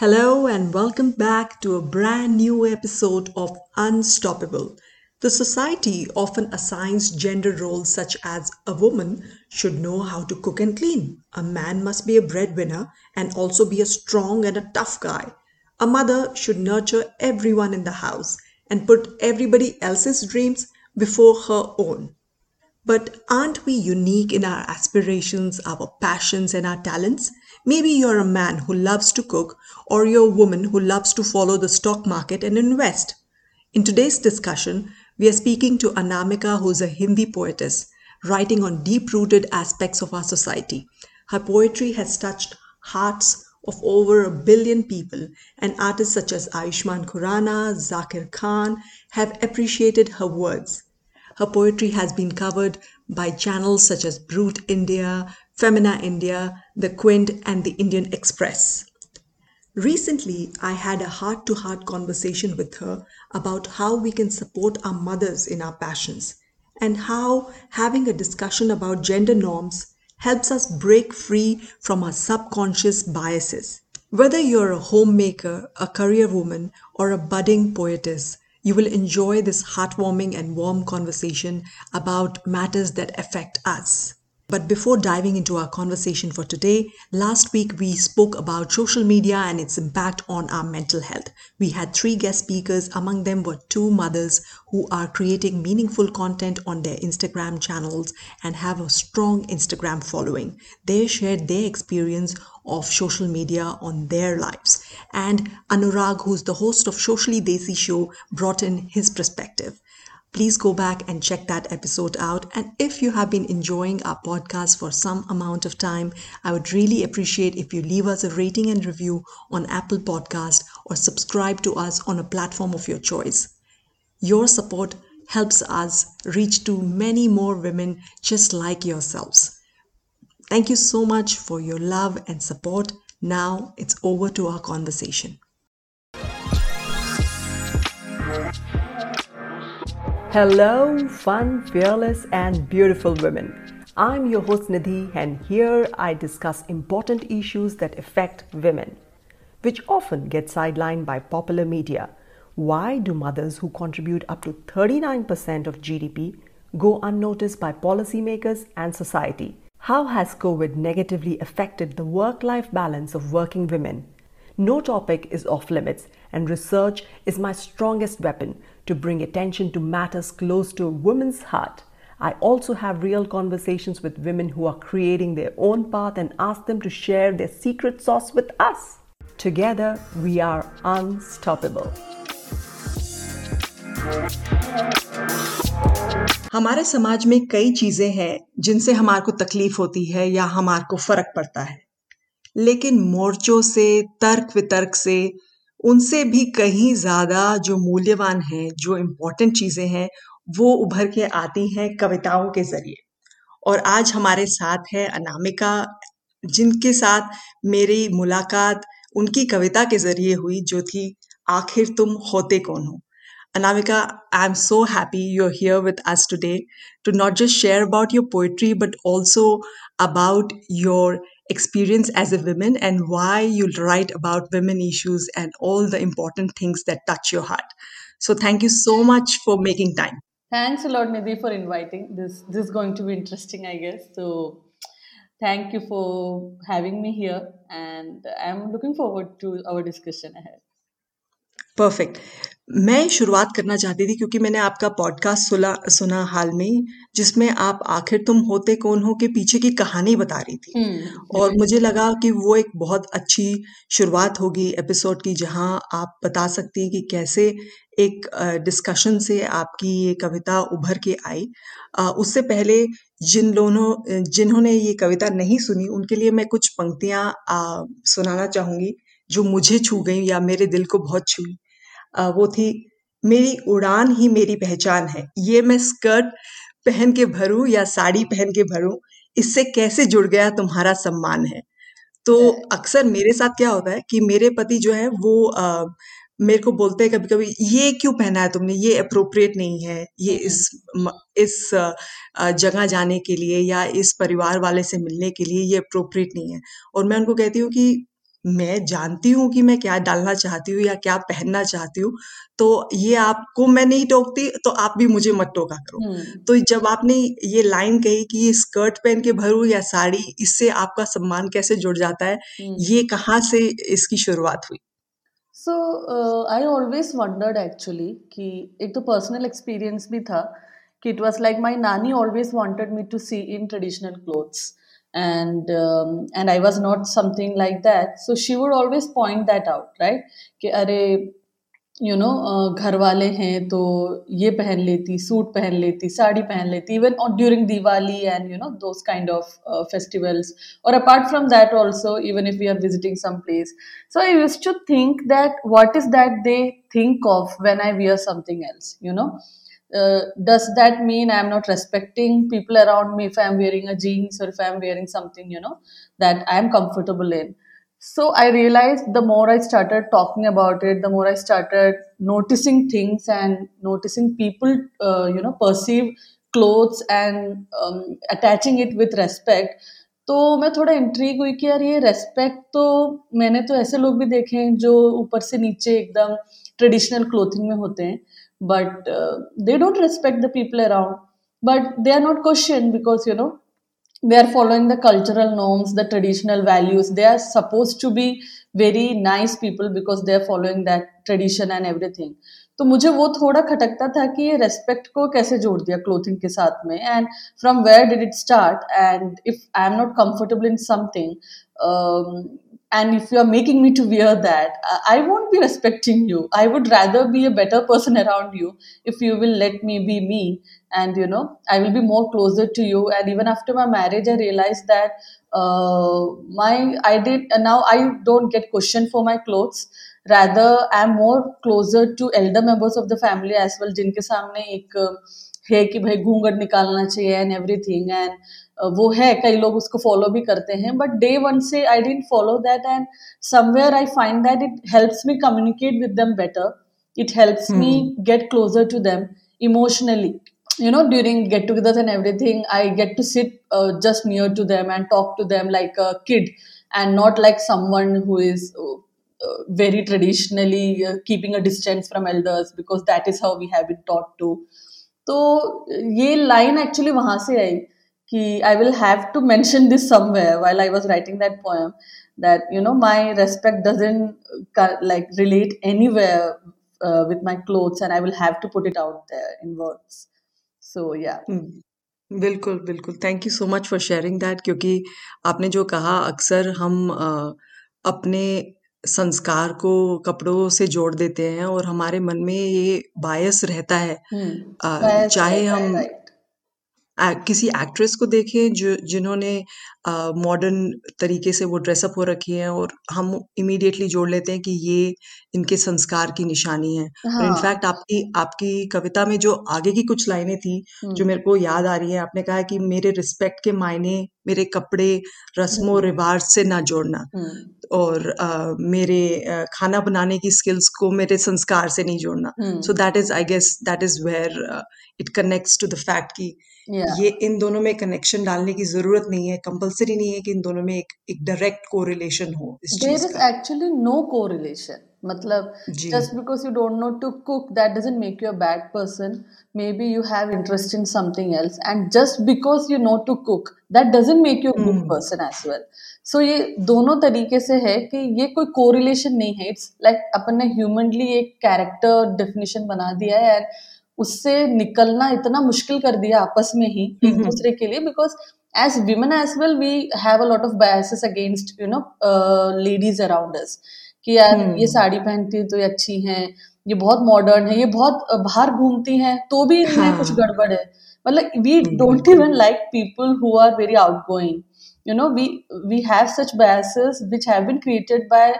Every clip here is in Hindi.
Hello, and welcome back to a brand new episode of Unstoppable. The society often assigns gender roles such as a woman should know how to cook and clean, a man must be a breadwinner and also be a strong and a tough guy, a mother should nurture everyone in the house and put everybody else's dreams before her own. But aren't we unique in our aspirations, our passions, and our talents? Maybe you're a man who loves to cook, or you're a woman who loves to follow the stock market and invest. In today's discussion, we are speaking to Anamika, who's a Hindi poetess, writing on deep rooted aspects of our society. Her poetry has touched hearts of over a billion people, and artists such as Ayushmann Khurrana, Zakir Khan have appreciated her words. Her poetry has been covered by channels such as Brute India, Femina India, The Quint, and the Indian Express. Recently, I had a heart to heart conversation with her about how we can support our mothers in our passions and how having a discussion about gender norms helps us break free from our subconscious biases. Whether you're a homemaker, a career woman, or a budding poetess, you will enjoy this heartwarming and warm conversation about matters that affect us. But before diving into our conversation for today, last week we spoke about social media and its impact on our mental health. We had three guest speakers, among them were two mothers who are creating meaningful content on their Instagram channels and have a strong Instagram following. They shared their experience of social media on their lives. And Anurag, who's the host of Socially Desi Show, brought in his perspective. Please go back and check that episode out. And if you have been enjoying our podcast for some amount of time, I would really appreciate if you leave us a rating and review on Apple Podcast or subscribe to us on a platform of your choice. Your support helps us reach to many more women just like yourselves. Thank you so much for your love and support. Now it's over to our conversation. Hello, fun, fearless, and beautiful women. I'm your host Nidhi, and here I discuss important issues that affect women, which often get sidelined by popular media. Why do mothers who contribute up to 39% of GDP go unnoticed by policymakers and society? How has COVID negatively affected the work life balance of working women? No topic is off limits, and research is my strongest weapon to bring attention to matters close to a woman's heart. I also have real conversations with women who are creating their own path and ask them to share their secret sauce with us. Together, we are unstoppable. हमारे समाज में कई चीजें हैं जिनसे हमारे को तकलीफ होती है या हमारे को फर्क पड़ता है लेकिन मोर्चों से तर्क वितर्क से उनसे भी कहीं ज़्यादा जो मूल्यवान हैं जो इम्पोर्टेंट चीज़ें हैं वो उभर के आती हैं कविताओं के ज़रिए। और आज हमारे साथ है अनामिका जिनके साथ मेरी मुलाकात उनकी कविता के ज़रिए हुई जो थी आखिर तुम होते कौन हो? Anamika, I'm so happy you're here with us today to not just share about your poetry, but also about your experience as a woman and why you write about women issues and all the important things that touch your heart. So thank you so much for making time. Thanks a lot, Nidhi, for inviting. This this is going to be interesting, I guess. So thank you for having me here, and I'm looking forward to our discussion ahead. Perfect. मैं शुरुआत करना चाहती थी क्योंकि मैंने आपका पॉडकास्ट सुना सुना हाल में जिसमें आप आखिर तुम होते कौन हो के पीछे की कहानी बता रही थी। हम्म और मुझे लगा कि वो एक बहुत अच्छी शुरुआत होगी एपिसोड की जहाँ आप बता सकती हैं कि कैसे एक डिस्कशन से आपकी ये कविता उभर के आई। उससे पहले जिन लोगों जिन्होंने ये कविता नहीं सुनी उनके लिए मैं कुछ पंक्तियाँ सुनाना चाहूँगी जो मुझे छू गई या मेरे दिल को बहुत छुई। वो थी मेरी उड़ान ही मेरी पहचान है। ये मैं स्कर्ट पहन के भरूं या साड़ी पहन के भरूं इससे कैसे जुड़ गया तुम्हारा सम्मान है? तो अक्सर मेरे साथ क्या होता है कि मेरे पति जो है वो आ, मेरे को बोलते हैं कभी कभी ये क्यों पहना है तुमने? ये अप्रोप्रिएट नहीं है। ये इस इस जगह जाने के लिए या इस परिवार वाले से मिलने के लिए ये अप्रोप्रिएट नहीं है। और मैं उनको कहती हूँ कि मैं जानती हूँ कि मैं क्या डालना चाहती हूँ या क्या पहनना चाहती हूँ तो ये आपको मैं नहीं टोकती तो आप भी मुझे मत टोका करो। हम्म। तो जब आपने ये लाइन कही कि ये स्कर्ट पहन के भरूं या साड़ी इससे आपका सम्मान कैसे जुड़ जाता है? हम्म। ये कहाँ से इसकी शुरुआत हुई? So I always wondered actually कि एक तो पर्सनल एक्सपीरियंस भी था कि इट वॉज़ लाइक माई नानी always wanted me to see in traditional clothes and um, and I was not something like that. So she would always point that out, right? कि अरे यू नो घर वाले हैं तो ये पहन लेती सूट पहन लेती साड़ी पहन लेती even during Diwali and you know those kind of festivals or apart from that also even if we are visiting some place so i used to think that what is that they think of when i wear something else you know uh, does that mean i'm not respecting people around me if i'm wearing a jeans or if i'm wearing something you know that i'm comfortable in so I realized the more I started talking about it, the more I started noticing things and noticing people, uh, you know, perceive clothes and um, attaching it with respect. तो मैं थोड़ा इंट्रीग हुई कि यार ये रेस्पेक्ट तो मैंने तो ऐसे लोग भी देखे हैं जो ऊपर से नीचे एकदम ट्रेडिशनल क्लोथिंग में होते हैं but they don't respect the people around but they are not question because you know they are following the cultural norms the traditional values they are supposed to be very nice people because they are following that tradition and everything तो मुझे वो थोड़ा खटकता था कि ये रेस्पेक्ट को कैसे जोड़ दिया क्लोथिंग के साथ में and from where did it start and if I am not comfortable in something and if you are making me to wear that i won't be respecting you i would rather be a better person around you if you will let me be me and you know i will be more closer to you and even after my marriage i realized that uh, my i did and now i don't get questioned for my clothes rather i'm more closer to elder members of the family as well जिनके सामने एक है कि भाई घूंघट निकालना चाहिए एंड एवरीथिंग एंड वो है कई लोग उसको फॉलो भी करते हैं बट डे वन से I didn't follow that and somewhere I find that it helps me communicate with them better it helps me get closer to them emotionally you know during get together and everything I get to sit just near to them and talk to them like a kid and not like someone who is very traditionally keeping a distance from elders because that is how we have been taught to तो ये लाइन एक्चुअली वहाँ से आई। कि I will have to mention this somewhere while I was writing that poem that you know my respect doesn't like relate anywhere uh, with my clothes and i will have to put it out there in words. So yeah. बिल्कुल बिल्कुल। Thank you so much for sharing that क्योंकि आपने जो कहा अक्सर हम अपने संस्कार को कपड़ों से जोड़ देते हैं और हमारे मन में ये बायस रहता है। Hmm. Bias चाहे हम right. आ- किसी एक्ट्रेस को देखें जो जिन्होंने मॉडर्न तरीके से वो ड्रेसअप हो रखी है और हम इमीडिएटली जोड़ लेते हैं कि ये इनके संस्कार की निशानी है। और हाँ। इनफैक्ट आपकी आपकी कविता में जो आगे की कुछ लाइनें थी जो हम्म मेरे को याद आ रही है आपने कहा कि मेरे रिस्पेक्ट के मायने मेरे कपड़े रस्मों हम्म। रिवाज से ना जोड़ना हम्म। और अ, मेरे अ, खाना बनाने की स्किल्स को मेरे संस्कार से नहीं जोड़ना। So that is I guess that is where it connects to the fact कि ये इन दोनों में कनेक्शन डालने की ज़रूरत नहीं है कंपलसरी नहीं है कि इन दोनों में एक एक डायरेक्ट कोरिलेशन हो there is actually no correlation मतलब just because you don't know to cook that doesn't make you a bad person maybe you have interest in something else and just because you know to cook that doesn't make you a good person as well so ये दोनों तरीके से है कि ये कोई कोरिलेशन नहीं है. इट्स लाइक अपन ने ह्यूमनली एक कैरेक्टर डेफिनेशन बना दिया है एंड उससे निकलना इतना मुश्किल कर दिया आपस में ही एक दूसरे के लिए because as women as well we have a lot of biases against you know ladies around us कि यार हम्म। ये साड़ी पहनती है तो ये अच्छी है ये बहुत मॉडर्न है ये बहुत बाहर घूमती है तो भी इनमें हाँ. कुछ गड़बड़ है। मतलब we don't even like people who are very outgoing you know we we have such biases which have been created by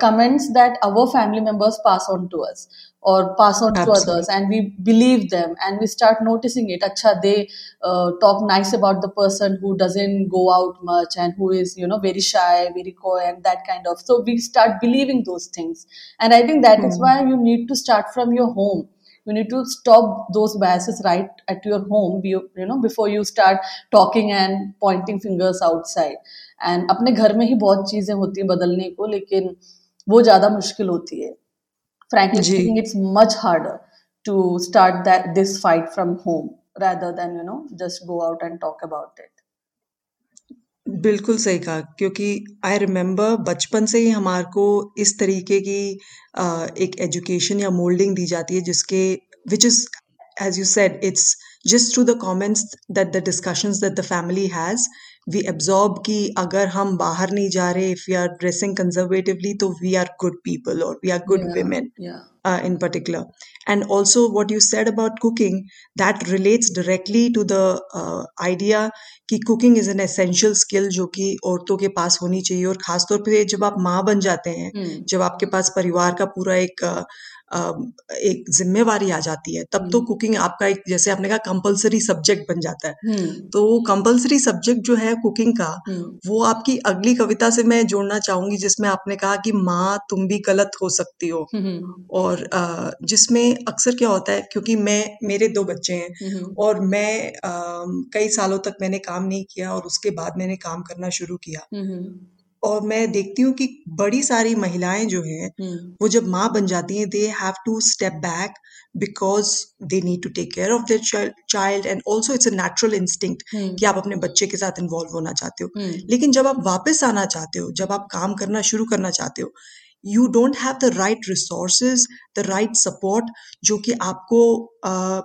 comments that our family members pass on to us or pass on Absolutely. to others and we believe them and we start noticing it acha they uh, talk nice about the person who doesn't go out much and who is you know very shy very coy and that kind of so we start believing those things and i think that mm. is why hmm you need to start from your home you need to stop those biases right at your home you, you know before you start talking and pointing fingers outside and अपने घर में ही बहुत चीज़ें होती हैं बदलने को लेकिन वो ज़्यादा मुश्किल होती है frankly speaking it's much harder to start that this fight from home rather than you know just go out and talk about it बिल्कुल सही कहा क्योंकि आई रिमेम्बर बचपन से ही हमारे को इस तरीके की अ, एक एजुकेशन या मोल्डिंग दी जाती है जिसके which is as you said it's just through the comments that the discussions that the family has we absorb कि अगर हम बाहर नहीं जा रहे if we are dressing conservatively तो वी आर गुड पीपल और we are good women in particular. And also, what you said about cooking that relates directly to the uh, idea कि cooking is an essential skill जो कि औरतों के पास होनी चाहिए और खास तौर पे जब आप माँ बन जाते हैं hmm जब आपके पास परिवार का पूरा एक अ, एक जिम्मेवारी आ जाती है तब तो कुकिंग आपका एक जैसे आपने कहा कंपलसरी सब्जेक्ट बन जाता है। hmm तो कंपलसरी सब्जेक्ट जो है कुकिंग का hmm वो आपकी अगली कविता से मैं जोड़ना चाहूँगी जिसमें आपने कहा कि माँ तुम भी गलत हो सकती हो। hmm और जिसमें अक्सर क्या होता है क्योंकि मैं मेरे दो बच्चे हैं hmm और मैं अम, कई सालों तक मैंने काम नहीं किया और उसके बाद मैंने काम करना शुरू किया। hmm और मैं देखती हूँ कि बड़ी सारी महिलाएँ जो हैं वो जब माँ बन जाती हैं they have to step back because they need to take care of their child and also it's a natural instinct कि आप अपने बच्चे के साथ इन्वॉल्व होना चाहते हो। लेकिन जब आप वापस आना चाहते हो जब आप काम करना शुरू करना चाहते हो you don't have the right resources the right support जो कि आपको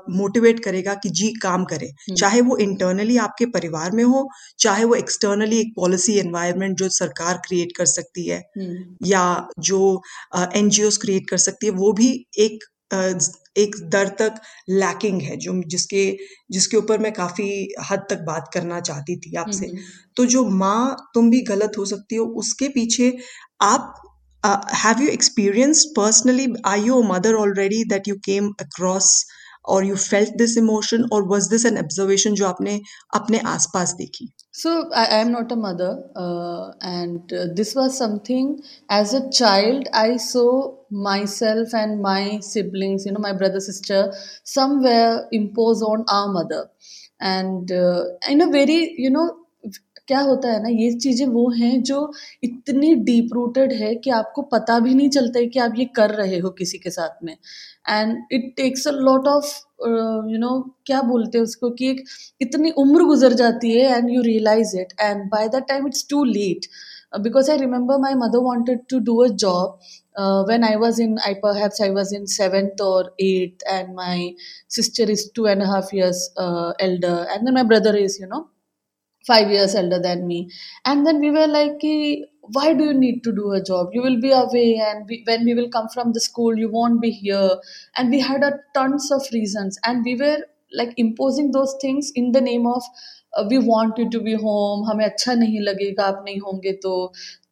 मोटिवेट uh, करेगा कि जी काम करें। hmm चाहे वो इंटरनली आपके परिवार में हो चाहे वो एक्सटर्नली एक पॉलिसी एनवायरनमेंट जो सरकार क्रिएट कर सकती है hmm या जो एन जी क्रिएट कर सकती है वो भी एक अ, एक दर तक लैकिंग है जो जिसके जिसके ऊपर मैं काफ़ी हद तक बात करना चाहती थी आपसे। hmm तो जो माँ तुम भी गलत हो सकती हो उसके पीछे आप have you experience personally are you mother already that you came across और यू फेल्ट दिस इमोशन और वाज दिस एन ऑब्जर्वेशन जो आपने अपने आसपास देखी So I, I am not a mother, uh, and uh, this was something as a child I saw myself and my siblings, you know, my brother sister, somewhere impose on our mother, and uh, in a very, you know, क्या होता है ना, ये चीज़ें वो हैं जो इतनी डीप रूटेड है कि आपको पता भी नहीं चलता है कि आप ये कर रहे हो किसी के साथ में। And it takes a lot of you know क्या बोलते हैं उसको कि एक इतनी उम्र गुजर जाती है and you realize it and by that time it's too late because I remember my mother wanted to do a job when I was in I perhaps I was in seventh और eighth and my sister is two and half years elder and then my brother is you know five years elder than me. And then we were like, "Ki, why do you need to do a job? You will be away, and we, when we will come from the school, you won't be here. And we had a tons of reasons, and we were like imposing those things in the name of uh, we want you to be home हमें अच्छा नहीं लगेगा आप नहीं होंगे तो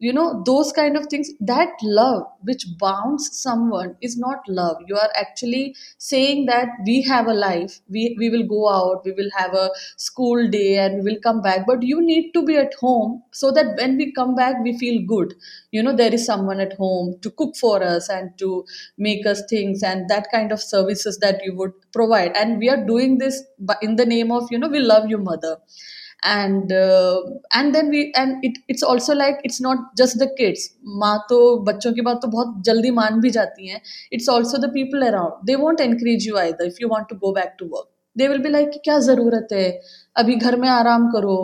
you know those kind of things that love which bounds someone is not love. You are actually saying that we have a life we we will go out we will have a school day and we will come back but you need to be at home so that when we come back we feel good. You know there is someone at home to cook for us and to make us things and that kind of services that you would provide. And we are doing this in the name of you know we love you mother and uh, and then we and it it's also like it's not just the kids माँ तो बच्चों की बात तो बहुत जल्दी मान भी जाती हैं it's also the people around they won't encourage you either if you want to go back to work they will be like क्या ज़रूरत है अभी घर में आराम करो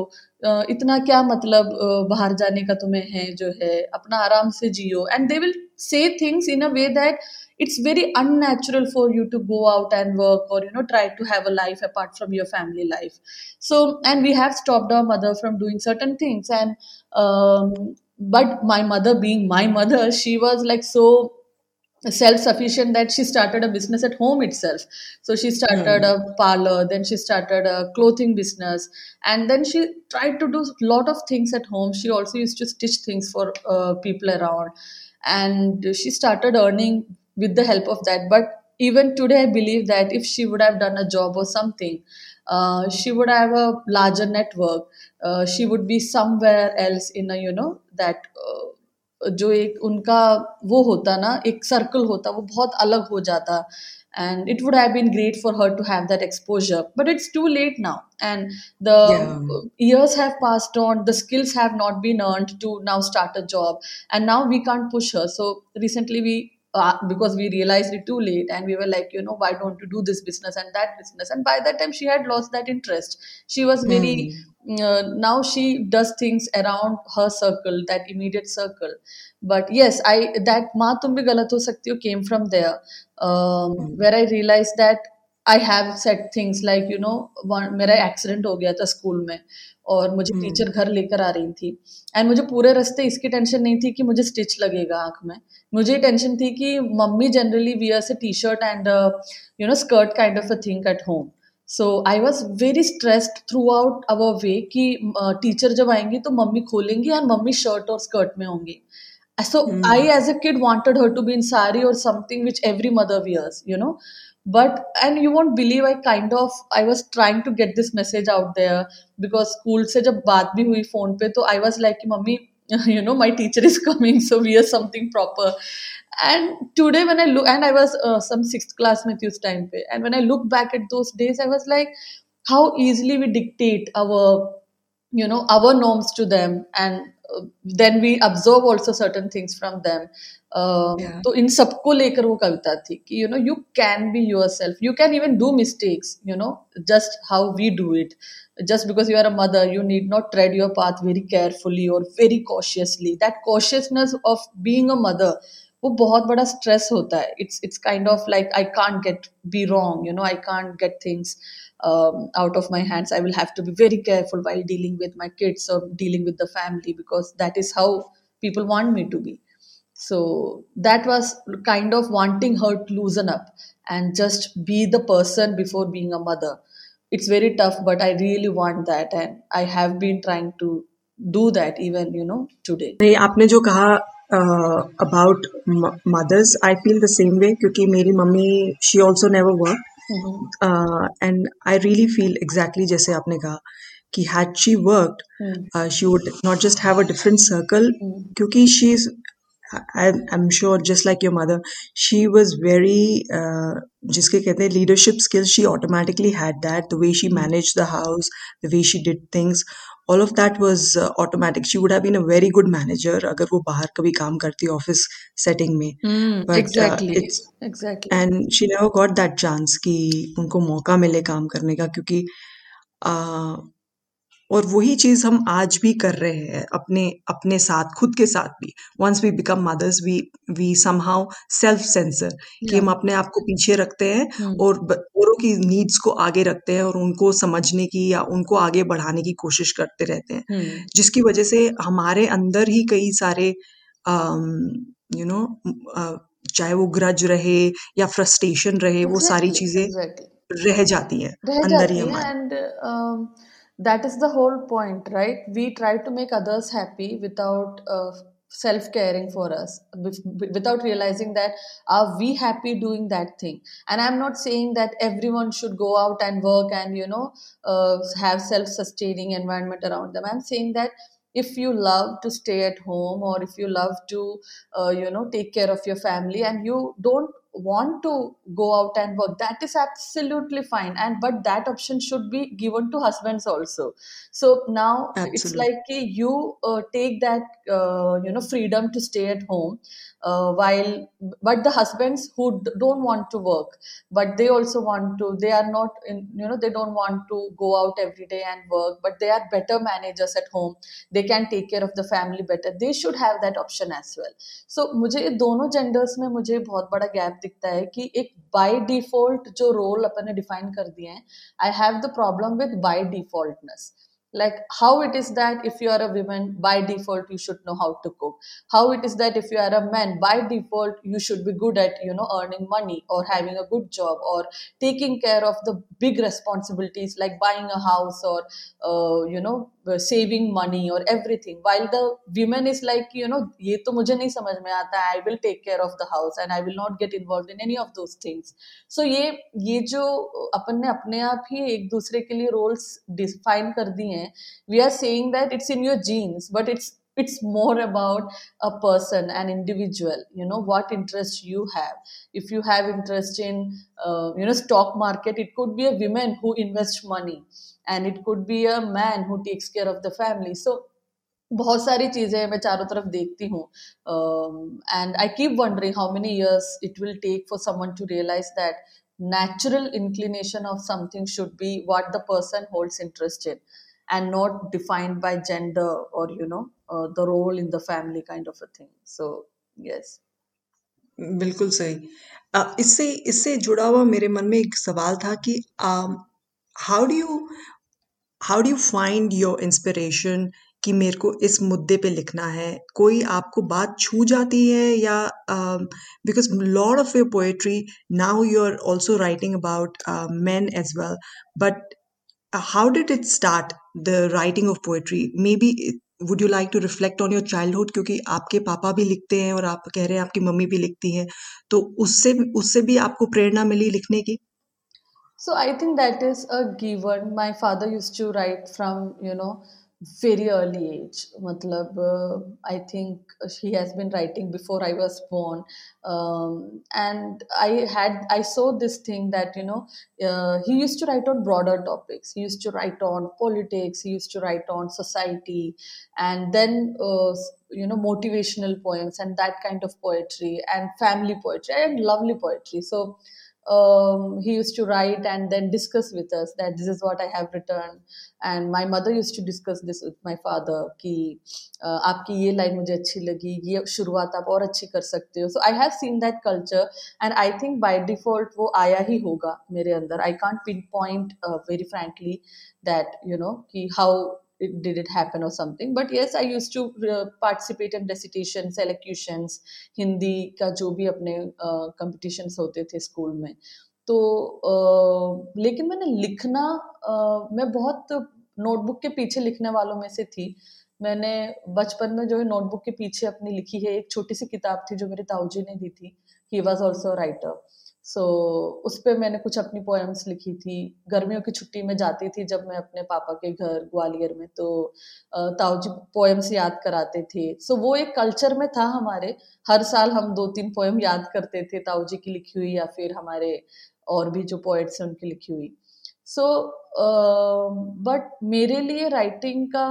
अ, इतना क्या मतलब अ, बाहर जाने का तुम्हें है जो है अपना आराम से जियो and they will say things in a way that it's very unnatural for you to go out and work or you know try to have a life apart from your family life. So and we have stopped our mother from doing certain things and um, but my mother being my mother she was like so self-sufficient that she started a business at home itself. So she started Hmm. a parlor then she started a clothing business and then she tried to do a lot of things at home. She also used to stitch things for uh, people around. And she started earning with the help of that but even today i believe that if she would have done a job or something uh, she would have a larger network uh, she would be somewhere else in a you know that uh, जो एक उनका वो होता ना एक सर्कल होता वो बहुत अलग हो जाता and it would have been great for her to have that exposure but it's too late now and the Yeah. years have passed on the skills have not been earned to now start a job and now we can't push her so recently we uh, because we realized it too late and we were like you know why don't you do this business and that business and by that time she had lost that interest she was very Hmm. uh, now she does things around her circle that immediate circle but yes i that maa tum bhi galat ho sakti ho came from there um, Hmm. where i realized that I have said things like you know one मेरा एक्सीडेंट हो गया था स्कूल में और मुझे Hmm. टीचर घर लेकर आ रही थी। एंड मुझे पूरे रास्ते इसकी टेंशन नहीं थी कि मुझे स्टिच लगेगा आँख में। मुझे टेंशन थी कि mummy generally wears a T shirt and you know skirt kind of a thing at home so I was very stressed throughout our way कि टीचर जब आएँगी तो मम्मी खोलेंगी एंड मम्मी शर्ट और स्कर्ट में होंगी। So I as a kid wanted her to be in sari or something which every mother wears you know but and you won't believe i kind of i was trying to get this message out there. Because school se jab baat bhi hui phone pe to i was like mummy you know my teacher is coming so we are something proper. And today when i look and i was uh, some sixth class mein thi time pe. And when i look back at those days i was like how easily we dictate our you know our norms to them. And then we observe also certain things from them तो इन सबको लेकर वो कविता थी कि you know you can be yourself you can even do mistakes you know just how we do it just because you are a mother you need not tread your path very carefully और very cautiously that cautiousness of being a mother वो बहुत बड़ा स्ट्रेस होता है. It's it's kind of like I can't get be wrong you know I can't get things out of my hands i will have to be very careful while dealing with my kids or dealing with the family because that is how people want me to be so that was kind of wanting her to loosen up and just be the person before being a mother it's very tough but i really want that and i have been trying to do that even you know today नहीं आपने जो कहा about mothers I feel the same way क्योंकि मेरी mummy she also never work Mhm. and I really feel exactly जैसे आपने कहा कि had she work she would not just have a different circle. क्योंकि she is I am sure just like your mother she was very जिसके कहते हैं leadership skills she automatically had that the way she manage the house the way she did things all of that was automatic she would have very good manager अगर वो बाहर कभी काम करती ऑफ़िस सेटिंग में. And she never got that chance कि उनको मौका मिले काम करने का क्योंकि uh, और वही चीज़ हम आज भी कर रहे हैं अपने अपने साथ खुद के साथ भी। Once we become mothers we we somehow self censor कि हम अपने आप को पीछे रखते हैं Hmm. और औरों की नीड्स को आगे रखते हैं और उनको समझने की या उनको आगे बढ़ाने की कोशिश करते रहते हैं। Hmm. जिसकी वजह से हमारे अंदर ही कई सारे यू नो चाहे वो ग्रज रहे या फ्रस्ट्रेशन रहे वो सारी चीज़ें exactly. रह जाती हैं अंदर ही हमारे। um, that is the whole point right? We try to make others happy without uh, self caring for us with- without realizing that are we happy doing that thing? And i'm not saying that everyone should go out and work and you know uh, have self sustaining environment around them. I'm saying that if you love to stay at home or if you love to uh, you know take care of your family and you don't want to go out and work that is absolutely fine. And but that option should be given to husbands also. So now it's like you uh, take that uh, you know freedom to stay at home uh, while but the husbands who d- don't want to work but they also want to they are not in you know they don't want to go out every day and work but they are better managers at home they can take care of the family better they should have that option as well so, दोनों जेंडर्स में मुझे बहुत बड़ा गैप दिखता है कि एक बाय डिफ़ॉल्ट जो रोल अपन ने डिफाइन कर दिए हैं I have the problem with by defaultness like how it is that if you are a woman by default you should know how to cook. How it is that if you are a man by default you should be good at you know earning money or having a good job or taking care of the big responsibilities like buying a house or uh, you know saving money और everything while the women is like you know ये तो मुझे नहीं समझ में आता I will take care of the house and I will not get involve in any of those things so ये ये जो अपन ने अपने आप ही एक दूसरे के लिए रोल्स डिफाइन कर दिए हैं. We are saying that it's in your genes but it's it's more about a person an individual you know what interest you have if you have interest in uh, you know stock market it could be a woman who invests money and it could be a man who takes care of the family so बहुत सारी चीजें मैं चारों तरफ देखती हूँ and I keep wondering how many years it will take for someone to realise that natural inclination of something should be what the person holds interest in and not defined by gender or you know uh, the role in the family kind of a thing. So yes. बिल्कुल सही। इससे इससे जुड़ा हुआ मेरे मन में एक सवाल था कि how do you how do you find your inspiration कि मेरे को इस मुद्दे पे लिखना है? कोई आपको बात छू जाती है या because lord of your poetry now you are also writing about man as well but how did it start the writing of poetry may maybe would you like to reflect on your childhood क्योंकि आपके पापा भी लिखते हैं और आप कह रहे हैं आपकी मम्मी भी लिखती हैं। तो उससे उससे भी आपको प्रेरणा मिली लिखने की? So I think that is a given my father use to write from you know very early age. Matlab, uh, I think he has been writing before I was born. Um, and I had, I saw this thing that, you know, uh, he used to write on broader topics. He used to write on politics. He used to write on society and then, uh, you know, motivational poems and that kind of poetry and family poetry and lovely poetry. So, um, he used to write and then discuss with us that this is what I have written. And my mother used to discuss this with my father कि uh, आपकी ये लाइन मुझे अच्छी लगी ये शुरुआत आप और अच्छी कर सकते हो so I have seen that culture and I think by default वो आया ही होगा मेरे अंदर I can't pinpoint very frankly that you know कि how it, did it happen or something but yes i used to uh, participate in recitations elocutions hindi जो भी अपने कंपटीशंस uh, होते थे स्कूल में तो uh, लेकिन मैंने लिखना uh, मैं बहुत नोटबुक के पीछे लिखने वालों में से थी। मैंने बचपन में जो है नोटबुक के पीछे अपनी लिखी है एक छोटी सी किताब थी जो मेरे ताऊजी ने दी थी he was also writer so उस पर मैंने कुछ अपनी पोएम्स लिखी थी। गर्मियों की छुट्टी में जाती थी जब मैं अपने पापा के घर ग्वालियर में तो ताऊ जी पोएम्स याद कराते थे। सो so, वो एक कल्चर में था हमारे। हर साल हम दो तीन पोएम याद करते थे ताऊ जी की लिखी हुई या फिर हमारे और भी जो पोएट्स हैं उनकी लिखी हुई सो बट मेरे लिए राइटिंग का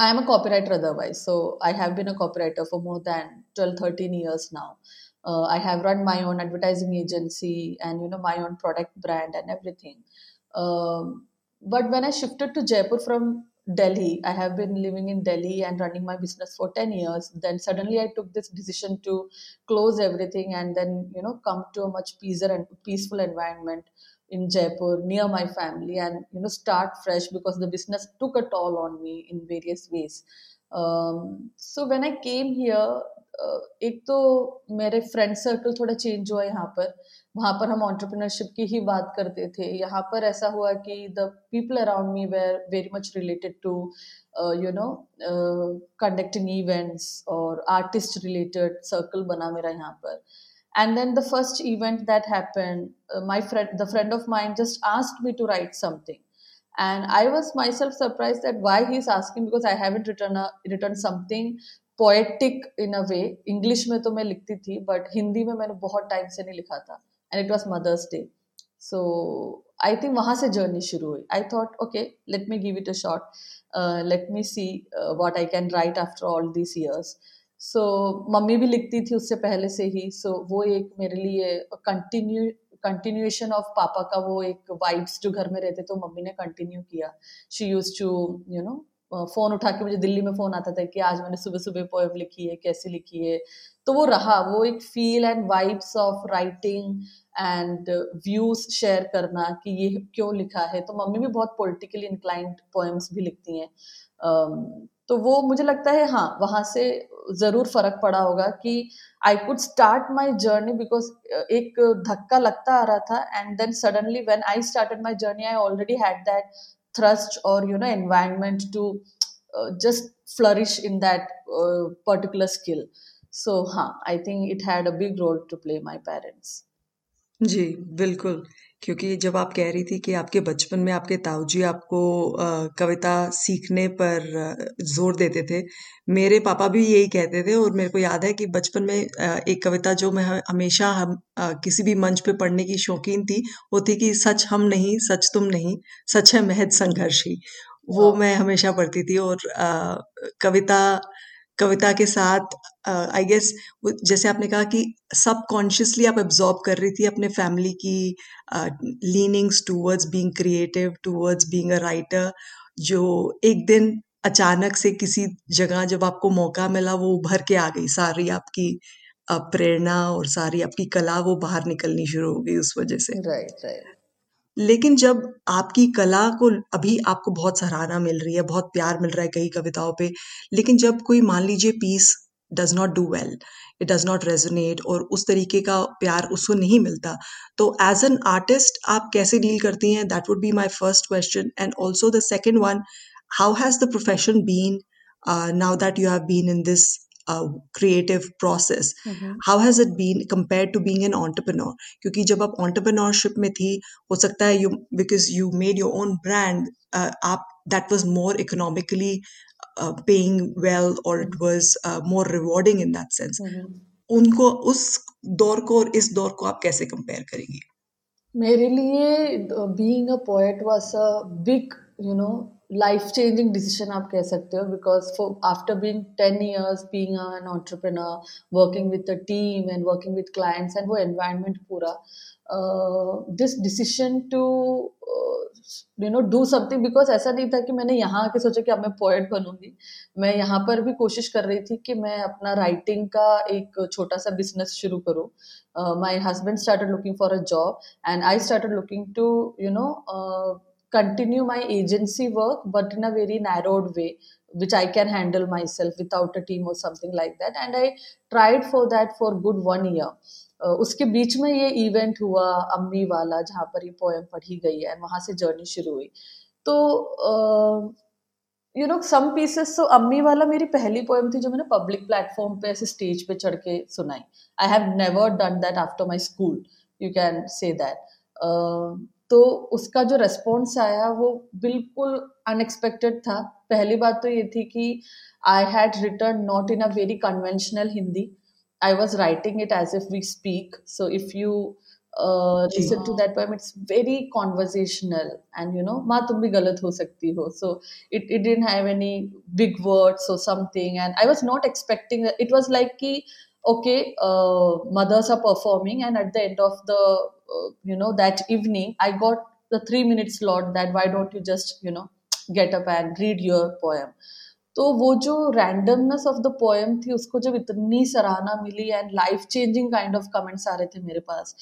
I am a copy writer otherwise so I have been a copy writer for more than twelve thirteen years now uh, i have run my own advertising agency and you know my own product brand and everything um, but when i shifted to jaipur from delhi i have been living in delhi and running my business for 10 years then suddenly i took this decision to close everything and then you know come to a much peacer and peaceful environment in jaipur near my family and you know start fresh because the business took a toll on me in various ways um, so when i came here एक तो मेरे फ्रेंड सर्कल थोड़ा चेंज हुआ यहाँ पर वहाँ पर हम ऑन्टरप्रिनरशिप की ही बात करते थे यहाँ पर ऐसा हुआ कि the people around me were very much related to you know conducting events और आर्टिस्ट रिलेटेड सर्कल बना मेरा यहाँ पर and then the first event that happened uh, my friend the friend of mine just asked me to write something and i was myself surprised that why he's asking because i haven't written a, written something poetic in a way English में तो मैं लिखती थी बट हिंदी में मैंने बहुत टाइम से नहीं लिखा था and it was Mother's Day so I think वहाँ से जर्नी शुरू हुई। I thought okay let me give it a short let me see what I can write after all this years so mummy भी लिखती थी उससे पहले से ही। सो so, वो एक मेरे लिए कंटिन्यू कंटिन्यूएशन ऑफ़ पापा का वो एक वाइब्स जो घर में रहते तो मम्मी ने कंटिन्यू किया। She use to you know phone उठा के मुझे दिल्ली में फ़ोन आता था कि आज मैंने सुबह सुबह पोएम लिखी है कैसे लिखी है। तो वो रहा वो एक feel and vibes of writing and views share करना कि ये क्यों लिखा है। तो मम्मी भी बहुत पॉलिटिकली इंक्लाइंड पोएम्स भी लिखती हैं। um, तो वो मुझे लगता है हाँ वहाँ से ज़रूर फ़र्क पड़ा होगा कि I could start my journey because एक धक्का लगता आ रहा था and then suddenly when I started my journey I already had that you know environment to uh, just flourish in that uh, particular skill so huh, i think it had a big role to play my parents जी, बिल्कुल। क्योंकि जब आप कह रही थी कि आपके बचपन में आपके ताऊजी आपको अ, कविता सीखने पर ज़ोर देते थे। मेरे पापा भी यही कहते थे और मेरे को याद है कि बचपन में अ, एक कविता जो मैं हमेशा हम अ, किसी भी मंच पे पढ़ने की शौकीन थी, वो थी कि सच हम नहीं, सच तुम नहीं, सच है महज़ संघर्ष ही। वो मैं हमेशा पढ़ती थी और अ, कविता कविता के साथ आई गेस जैसे आपने कहा कि सबकॉन्शियसली आप एब्जॉर्ब कर रही थी अपने फैमिली की leanings towards being creative towards being a writer जो एक दिन अचानक से किसी जगह जब आपको मौका मिला वो उभर के आ गई सारी आपकी प्रेरणा और सारी आपकी कला वो बाहर निकलनी शुरू हो गई उस वजह से राइट, राइट। लेकिन जब आपकी कला को अभी आपको बहुत सराहना मिल रही है, बहुत प्यार मिल रहा है कई कविताओं पे, लेकिन जब कोई मान लीजिए piece does not do well, it does not resonate और उस तरीके का प्यार उसको नहीं मिलता, तो एज़ एन आर्टिस्ट आप कैसे डील करती हैं? That would be my first question and also the second one, how has the profession been now that you have been in this uh, creative process hmm, hmm. how has it been compared to being an entrepreneur क्योंकि जब आप entrepreneurship में थी हो सकता है you because you made your own brand uh, आप that was more economically uh, paying well or it was uh, more rewarding in that sense हुँ, हुँ। उनको उस दौर को और इस दौर को आप कैसे कंपेयर करेंगी मेरे लिए being a poet was a big you know life changing decision आप कह सकते हो because for after being ten years being an entrepreneur working with the team and working with clients and वो एनवायरनमेंट पूरा this decision to you know do something because ऐसा नहीं था कि मैंने यहाँ आके सोचा कि अब मैं पोएट बनूँगी। मैं यहाँ पर भी कोशिश कर रही थी कि मैं अपना राइटिंग का एक छोटा सा बिज़नेस शुरू करूँ। My husband started looking for a job and I started looking to you uh, continue my agency work but in a very narrowed way which i can handle myself without a team or something like that and i tried for that for good one year uh, उसके बीच में ये इवेंट हुआ अम्मी वाला जहाँ पर ये पोएम पढ़ी गई है वहाँ से जर्नी शुरू हुई तो यू नो सम पीसेस तो अम्मी वाला मेरी पहली पोएम थी जो मैंने पब्लिक प्लेटफॉर्म पे ऐसे स्टेज पे चढ़ के सुनाई I have never done that after my school you can say that तो उसका जो रेस्पॉन्स आया वो बिल्कुल अनएक्सपेक्टेड था। पहली बात तो ये थी कि I had written not in a very conventional Hindi I was writing it as if we speak so if you listen to that poem it's very conversational and you know माँ तुम भी गलत हो सकती हो। So it it didn't have any big words और something and I was not expecting it was like कि okay uh, mothers are performing and at the end of the uh, you know that evening i got the 3 minute slot that why don't you just you know get up and read your poem तो वो जो रैंडमनेस ऑफ द पोएम थी उसको जब इतनी सराहना मिली and life changing kind of comments आ रहे थे मेरे पास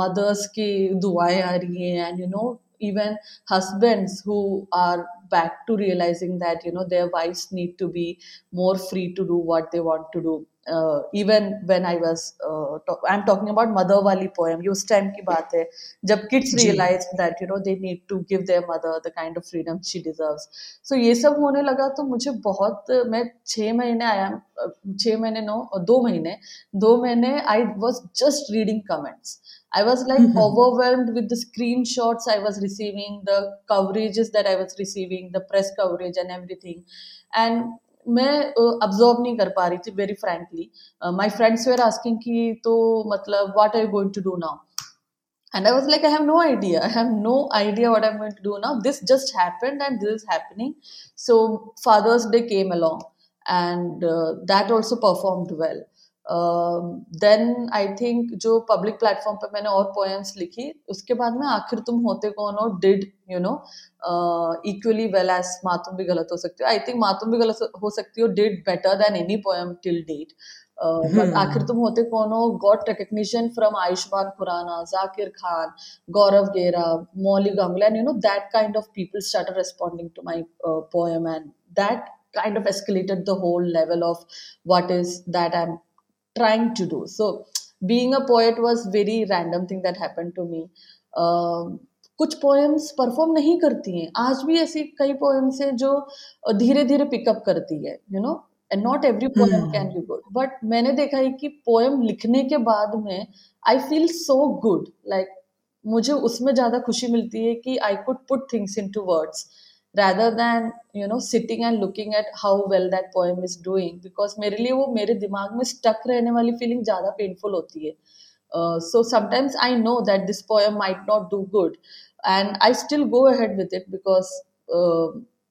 मदर्स की दुआएं आ रही हैं and you know even husbands who are back to realizing that you know their wives need to be more free to do what they want to do Uh, even when I was uh, talk, I'm talking about mother wali poem ये उस time की बात है जब kids realize that you know they need to give their mother the kind of freedom she deserves so ये सब होने लगा तो मुझे बहुत मैं छः महीने आया छः महीने नो दो महीने दो महीने I was just reading comments I was like mm-hmm. overwhelmed with the screenshots I was receiving, the coverages that I was receiving, the press coverage and everything. And मैं अब्जॉर्व नहीं कर पा रही थी very frankly my friends were asking कि तो मतलब what are you going to do now and I was like I have no idea I have no idea what I am going to do now this just happened and this is happening so Father's Day came along and that also performed well. Then I think जो पब्लिक प्लेटफॉर्म पे मैंने और पोएम्स लिखी उसके बाद में आखिर तुम होते कौन हो? Did you know equally well as मातुम भी गलत हो सकती हो। आई थिंक मातुम भी गलत हो सकती हो did better than any poem till date आखिर तुम होते कौन हो? Got recognition from Ayushmann Khurrana Zakir Khan Gaurav Gera Mauli Gangla and you know that kind of people started responding to my poem and that kind of escalated the whole level of what is that i'm trying to do. So being a poet was very random thing that happened to me. Uh, कुछ पोएम्स परफॉर्म नहीं करती हैं। आज भी ऐसी कई पोएम्स हैं जो धीरे धीरे पिकअप करती है you know and not every poem can be good but मैंने देखा है कि पोएम लिखने के बाद में I feel so good like मुझे उसमें ज़्यादा खुशी मिलती है कि I could put things into words rather than you know sitting and looking at how well that poem is doing because मेरे लिए वो मेरे दिमाग में stuck रहने वाली feeling ज़्यादा painful होती है uh, so sometimes I know that this poem might not do good and I still go ahead with it because uh,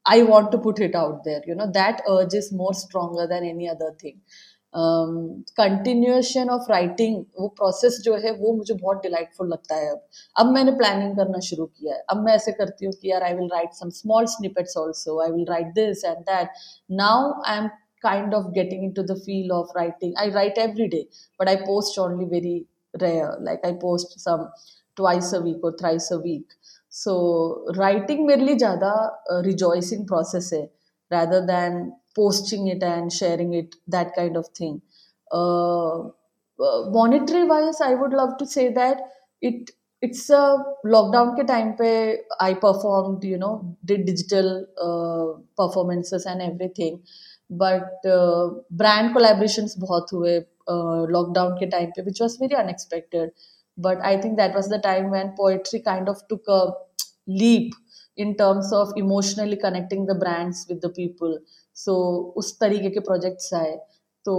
I want to put it out there you know that urge is more stronger than any other thing continuation of writing वो प्रोसेस जो है, वो मुझे बहुत डिलाइटफुल लगता है अब। अब मैंने प्लानिंग करना शुरू किया है। अब मैं ऐसे करती हूँ कि यार I will write some small snippets also I will write this and that now I am kind of getting into the feel of writing I write every day but I post only very rare like I post some twice a week और thrice a week so writing मेरे लिए ज़्यादा uh, रिजॉइसिंग प्रोसेस है rather than posting it and sharing it that kind of thing. Uh, uh, monetary wise i would love to say that it it's a lockdown ke time pe i performed you know did digital uh, performances and everything. But uh, brand collaborations bahut hue uh, lockdown ke time pe which was very unexpected. But i think that was the time when poetry kind of took a leap in terms of emotionally connecting the brands with the people so so, उस तरीके के प्रोजेक्ट्स आए। तो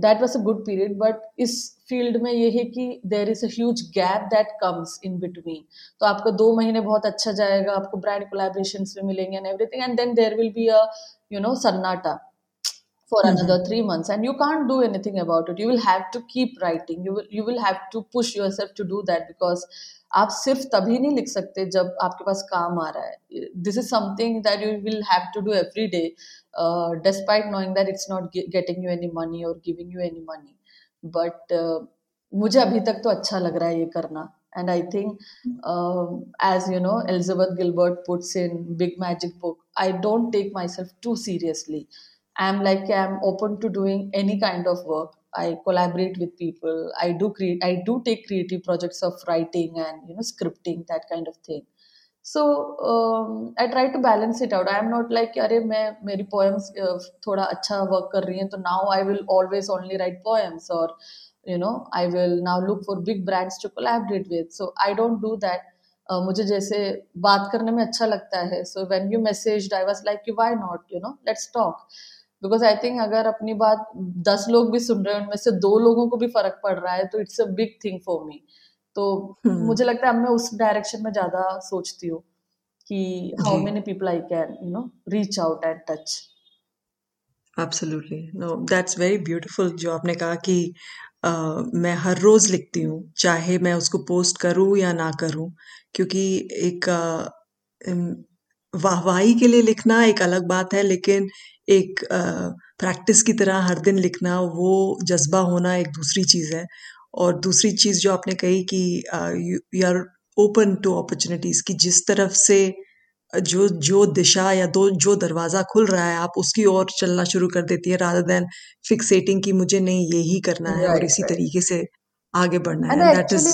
that was a good period but इस फ़ील्ड में ये है कि there is a gap that comes in between तो आपका दो महीने बहुत अच्छा जाएगा आपको ब्रांड कोलेब्रेशन में मिलेंगे and everything and then there will be a you know सन्नाटा। for mm-hmm. another three months and you can't do anything about it you will have to keep writing you will you will have to push yourself to do that because आप सिर्फ तभी नहीं लिख सकते जब आपके पास काम आ रहा है this is something that you will have to do every day despite knowing that it's not getting you any money और giving you any money but मुझे अभी तक तो अच्छा लग रहा है ये करना and i think um, as you know elizabeth gilbert puts in big magic book i don't take myself too seriously i'm like i'm open to doing any kind of work I collaborate with people. I do create. I do take creative projects of writing and you know scripting that kind of thing. So um, I try to balance it out. I am not like अरे मैं मेरी poems uh, थोड़ा अच्छा work कर रही हैं तो now I will always only write poems or you know I will now look for big brands to collaborate with. So I don't do that. Uh, मुझे जैसे बात करने में अच्छा लगता है so when you messaged I was like why not you know let's talk because I think अगर अपनी बात दस लोग भी सुन रहे हैं उनमें से दो लोगों को भी फ़र्क पड़ रहा है तो it's a big thing for me तो hmm. मुझे लगता है अब मैं उस डायरेक्शन में ज़्यादा सोचती हूँ कि how many people I can you know reach out and touch absolutely no that's very beautiful जो आपने कहा कि uh, मैं हर रोज लिखती हूँ चाहे मैं उसको पोस्ट करूँ या ना करूँ क्योंकि एक uh, वाहवाही के लिए लिखना एक अलग बात है लेकिन एक प्रैक्टिस की तरह हर दिन लिखना वो जज्बा होना एक दूसरी चीज़ है। और दूसरी चीज़ जो आपने कही कि you are open to opportunities कि जिस तरफ़ से जो जो दिशा या दो जो दरवाज़ा खुल रहा है आप उसकी ओर चलना शुरू कर देती है रादर देन फिक्सेटिंग कि मुझे नहीं यही करना है और इसी तरीके से आगे बढ़ना है। That is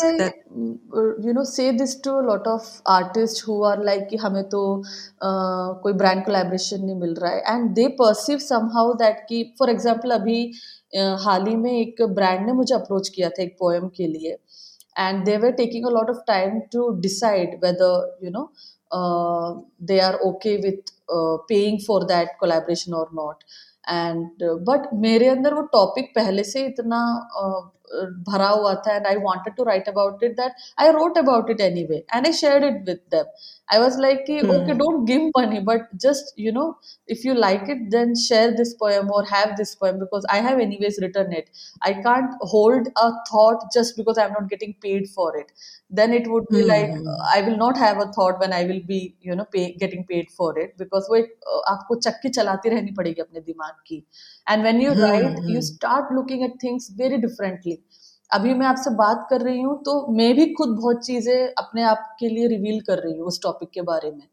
you know say this to lot of artist who are like कि हमें तो uh, कोई ब्रांड कोलैबोरेशन नहीं मिल रहा है। And they perceive somehow that कि फॉर एग्जांपल अभी uh, हाल ही में एक ब्रांड ने मुझे अप्रोच किया था एक पोएम के लिए। And they were taking a lot of time to decide whether you know they are okay with paying for that collaboration और नॉट एंड बट मेरे अंदर वो टॉपिक पहले से इतना uh, भरा हुआ था and I wanted to write about it that I wrote about it anyway and I shared it with them. I was like, hmm. okay, don't give money, but just, you know, if you like it, then share this poem or have this poem because I have anyways written it. I can't hold a thought just because I'm not getting paid for it. Then it would be hmm. like, I will not have a thought when I will be, you know, pay, getting paid for it because वो एक आपको चक्की चलाती रहनी पड़ेगी अपने दिमाग की and when you write you start looking at things very differently अभी मैं आपसे बात कर रही हूँ तो मैं भी खुद बहुत चीज़ें अपने आप के लिए रिवील कर रही हूँ उस टॉपिक के बारे में।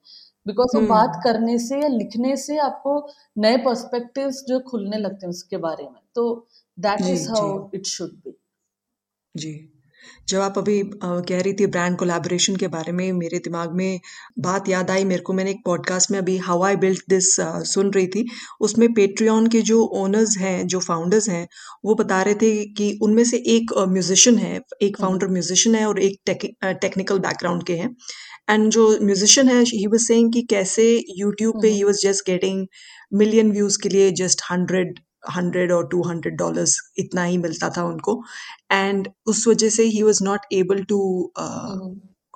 बिकॉज़ वो बात करने से या लिखने से आपको नए पर्सपेक्टिव जो खुलने लगते हैं उसके बारे में। तो that is how it should be जी। जब आप अभी कह रही थी ब्रांड कोलैबोरेशन के बारे में मेरे दिमाग में बात याद आई मेरे को मैंने एक पॉडकास्ट में अभी हाउ आई बिल्ट दिस सुन रही थी उसमें पेट्रियन के जो ओनर्स हैं जो फाउंडर्स हैं वो बता रहे थे कि उनमें से एक म्यूजिशियन है एक फाउंडर म्यूजिशियन है और एक टेक्निकल बैकग्राउंड के हैं। एंड जो म्यूजिशियन है ही वाज सेइंग कि कैसे यूट्यूब पे ही was just getting million views के लिए जस्ट हंड्रेड हंड्रेड और टू हंड्रेड डॉलर इतना ही मिलता था उनको। एंड उस वजह से ही was not able to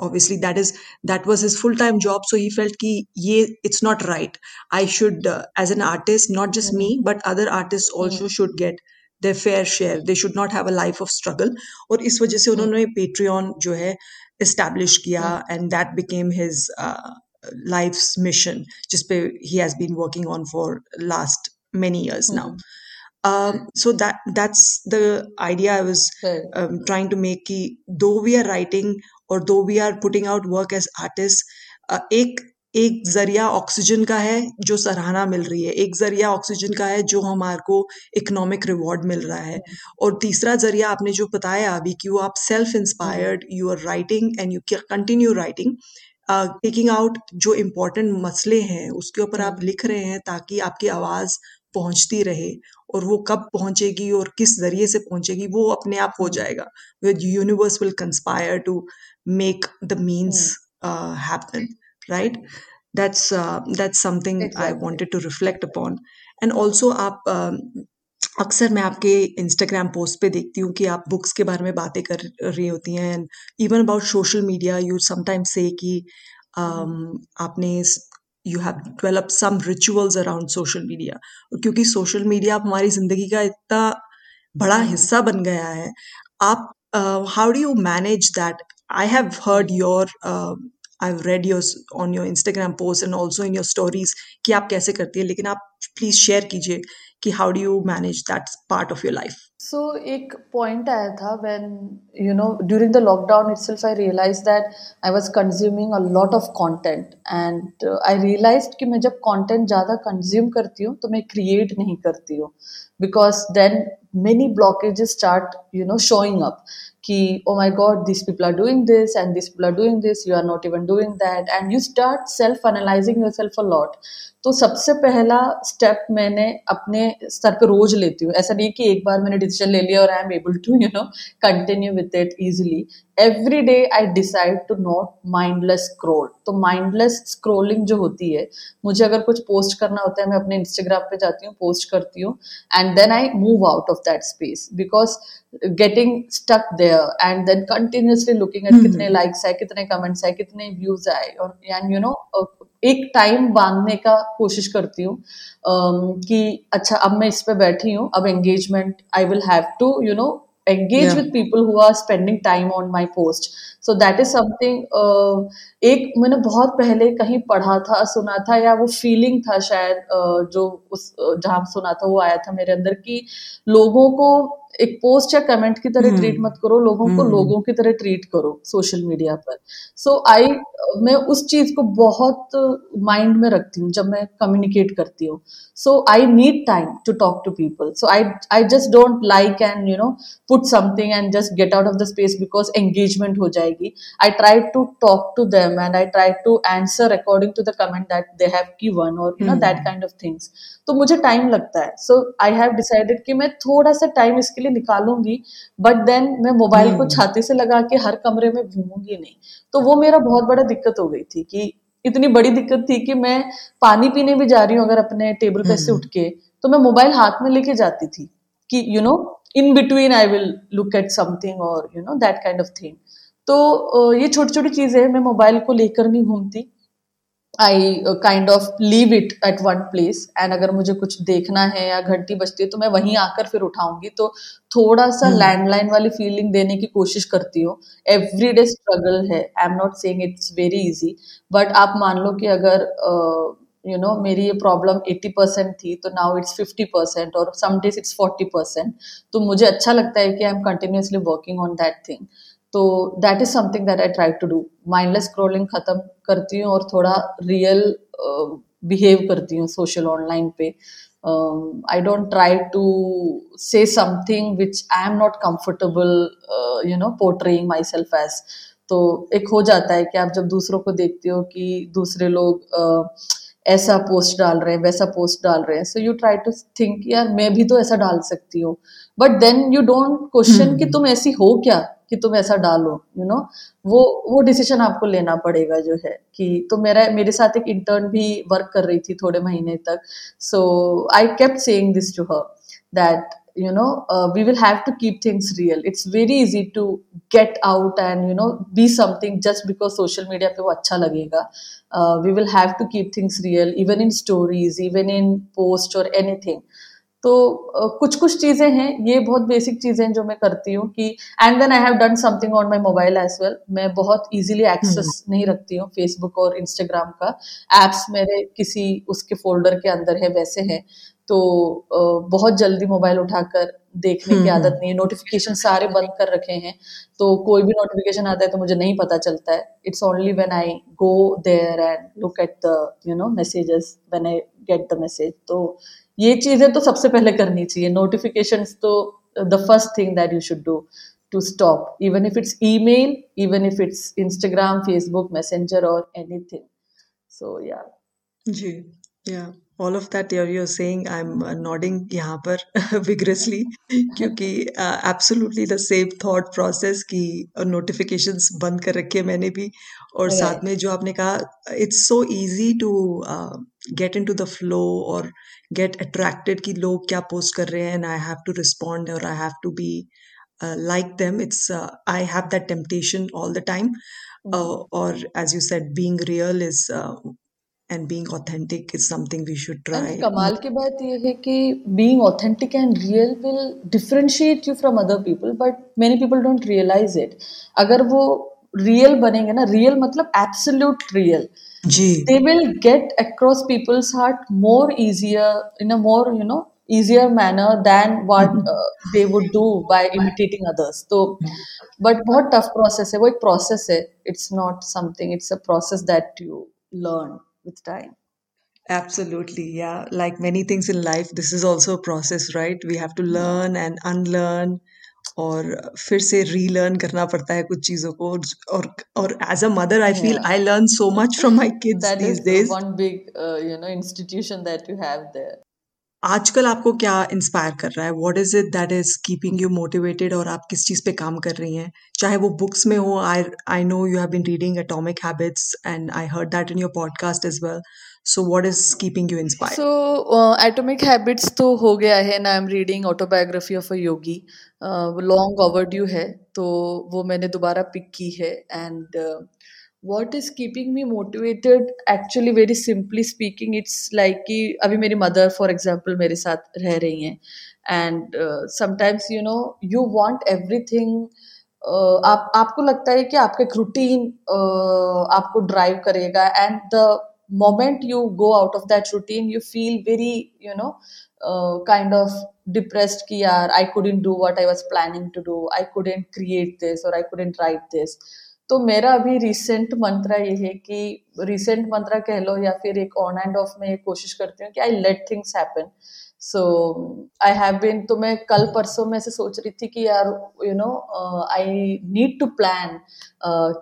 obviously that is that was his full time job so he felt कि ये it's not right I should as an artist not just me but other artist also should get the fair share they should not have a life of struggle और इस वजह से hmm. उन्होंने पेट्रियॉन जो है इस्टेब्लिश किया and that became his life mission जिसपे he has been working on for last many years mm. now um, so that that's the idea I was um, trying to make कि though we are writing or though we are putting out work as artists uh, एक एक ज़रिया ऑक्सीजन का है जो सराहना मिल रही है एक ज़रिया ऑक्सीजन का है जो हमारे को इकोनॉमिक रिवॉर्ड मिल रहा है और तीसरा ज़रिया आपने जो बताया अभी कि वो आप self inspired you are writing and you continue writing taking out जो इम्पोर्टेंट मसले हैं उसके ऊपर आप लिख रहे हैं ताकि आपकी आवाज़ पहुँचती रहे और वो कब पहुंचेगी और किस ज़रिए से पहुंचेगी वो अपने आप हो जाएगा। With universe will conspire to make the means right? That's uh, that's something i Exactly. wanted to reflect upon. And also आप um, अक्सर मैं आपके इंस्टाग्राम पोस्ट पे देखती हूँ कि आप बुक्स के बारे में बातें कर रही होती हैं and even about social media you sometimes say कि um, आपने you have develop some rituals around social media क्योंकि सोशल मीडिया अब हमारी ज़िंदगी का इतना बड़ा हिस्सा बन गया है। आप how do you manage that I have heard your I read your on your Instagram post and also in your stories कि आप कैसे करती है। लेकिन आप प्लीज़ शेयर कीजिए कि how do you manage that part of your life so एक पॉइंट आया था when you know during the lockdown itself I realize that I was consuming a lot of content and I realize कि मैं जब कंटेंट ज़्यादा कंज्यूम करती हूँ तो मैं क्रिएट नहीं करती हूँ। Because then many blockage start you know showing up कि ओ my god this people are doing this and this people are doing this you are not even doing that and you start self analysing yourself a lot तो सबसे पहला स्टेप मैंने अपने स्तर पर रोज लेती हूँ। ऐसा नहीं कि एक बार मैंने digitally or I'm able to, you know, continue with it easily. Every day I decide to not mindless scroll तो माइंडलेस स्क्रोलिंग जो होती है मुझे अगर कुछ पोस्ट करना होता है मैं अपने इंस्टाग्राम पे जाती हूँ पोस्ट करती हूँ and then I move out of that space because getting stuck there and then continuously looking at कितने लाइक्स है कितने कमेंट्स है कितने व्यूज़ आए और एंड यू नो एक टाइम बांधने का कोशिश करती हूँ um, कि अच्छा अब मैं इस पे बैठी हूँ अब engagement I will have to you know engage Yeah. with people who are spending time on my post so that is something uh, एक मैंने बहुत पहले कहीं पढ़ा था सुना था या वो फीलिंग था शायद uh, जो उस uh, जहाँ सुना था वो आया था मेरे अंदर कि लोगों को एक पोस्ट या कमेंट की तरह हम्म। ट्रीट मत करो लोगों को हम्म। लोगों की तरह ट्रीट करो सोशल मीडिया पर। सो so, आई मैं उस चीज़ को बहुत माइंड में रखती हूँ जब मैं कम्युनिकेट करती हूँ। So I need time to talk to people so I I just don't like and you know put something and just get out of the space because engagement हो जाएगी। I try to talk to them and I try to answer according to the comment that they have given और you know that kind of things तो मुझे टाइम लगता है सो आई हैव डिसाइडेड कि मैं थोड़ा सा टाइम इसके लिए निकालूँगी बट देन मैं मोबाइल को हम्म। छाती से लगा के हर कमरे में घूमूँगी नहीं तो वो मेरा बहुत बड़ा दिक्कत हो गई थी कि इतनी बड़ी दिक्कत थी कि मैं पानी पीने भी जा रही हूँ अगर अपने टेबल पे से हम्म। उठ के तो मैं मोबाइल हाथ में लेके जाती थी कि you know in between I will look at something और you know that kind of thing तो ये छोटी छोटी चीज़ें मैं मोबाइल को लेकर नहीं घूमती I kind of leave it at one place and अगर मुझे कुछ देखना है या घंटी बजती है तो मैं वहीं आकर फिर उठाऊँगी। तो थोड़ा सा हम्म। लैंडलाइन वाली फीलिंग देने की कोशिश करती हूँ। एवरी डे स्ट्रगल है। I am not saying it's very easy but आप मान लो कि अगर you uh, know you know, मेरी ये प्रॉब्लम 80 परसेंट थी तो नाउ इट्स 50 परसेंट और सम डेज़ इट्स 40 परसेंट तो मुझे अच्छा लगता है कि I am continuously working on that thing तो that is something that I try to do mindless scrolling खत्म करती हूँ और थोड़ा रियल बिहेव करती हूँ सोशल ऑनलाइन पे. I don't try to say something which I am not comfortable you know portraying myself as तो एक हो जाता है कि आप जब दूसरों को देखते हो कि दूसरे लोग uh, ऐसा पोस्ट डाल रहे हैं वैसा पोस्ट डाल रहे हैं so you try to think यार मैं भी तो ऐसा डाल सकती हूँ. But then you don't question कि तुम ऐसी हो क्या? कि तुम ऐसा डालो यू you नो know? वो वो डिसीज़न आपको लेना पड़ेगा जो है कि तो मेरा मेरे साथ एक इंटर्न भी वर्क कर रही थी थोड़े महीने तक so I kept saying this to her that you know uh, we will have to keep things real it's very easy to get out and you know be something just because social media pe wo acha lagega uh, we will have to keep things real even in stories even in post or anything तो कुछ कुछ चीज़ें हैं ये बहुत बेसिक चीज़ें हैं जो मैं करती हूँ कि and then I have done something on my mobile as well मैं बहुत इजीली एक्सेस नहीं रखती हूँ फेसबुक और इंस्टाग्राम का। एप्स मेरे किसी उसके फोल्डर के अंदर है वैसे है। तो बहुत जल्दी मोबाइल उठाकर देखने की आदत नहीं है। नोटिफिकेशन सारे बंद कर रखे हैं। तो कोई भी नोटिफिकेशन आता है तो मुझे नहीं पता चलता है। It's only when I go there and look at the you know messages when I get the message तो ये चीज़ें तो सबसे पहले करनी चाहिए। नोटिफिकेशन तो the first thing that you should do to stop even if it's email even if it's Instagram Facebook Messenger और एनीथिंग सो या जी या all of that you're you're saying I am nodding यहाँ पर विग्रेसली क्योंकि absolutely the same thought process की नोटिफिकेशंस बंद कर रखी है मैंने भी। और right. साथ में जो आपने कहा it's so easy to get into the flow और गेट अट्रैक्टेड कि लोग क्या पोस्ट कर रहे हैं and I have to respond और I have to be like them it's I have that temptation all the time और as you said being real is and being authentic is something we should try. And कमाल की बात ये है कि being authentic and real will differentiate you from other people, but many people don't realize it. अगर वो real बनेंगे ना real मतलब absolute real. Ji they will get across people's heart more easier in a more you know easier manner than what uh, they would do by imitating others तो but बहुत tough process है वो एक process है it's not something it's a process that you learn with time Absolutely, yeah. Like many things in life, this is also a process, right? We have to learn and unlearn और फिर से रीलर्न करना पड़ता है कुछ चीज़ों को और और as a mother I feel I learn so much from my kids these days one big you know institution that you have there आजकल आपको क्या इंस्पायर कर रहा है? What is it that is keeping you motivated और आप किस चीज़ पे काम कर रही हैं? चाहे वो बुक्स में हो I I know you have been reading Atomic Habits and I heard that in your podcast as well so what is keeping you inspired so Atomic Habits तो हो गया है ना I am reading Autobiography of a Yogi long overdue है तो वो मैंने दोबारा पिक की है and what is keeping me motivated actually very simply speaking it's like कि अभी मेरी मदर फॉर एग्ज़ाम्पल मेरे साथ रह रही हैं and sometimes you know you want everything आप आपको लगता है कि आपका एक रूटीन uh, आपको ड्राइव करेगा and the moment you go out of that routine you feel very you know kind of depressed की यार I couldn't do what I was planning to do I couldn't create this और आई कुडेंट राइट दिस तो मेरा अभी रिसेंट मंत्र ये है कि रिसेंट मंत्र कह लो या फिर एक ऑन एंड ऑफ़ में कोशिश करती हूँ कि I let things happen so I have been तो मैं कल परसों में से सोच रही थी कि यार you know I need to plan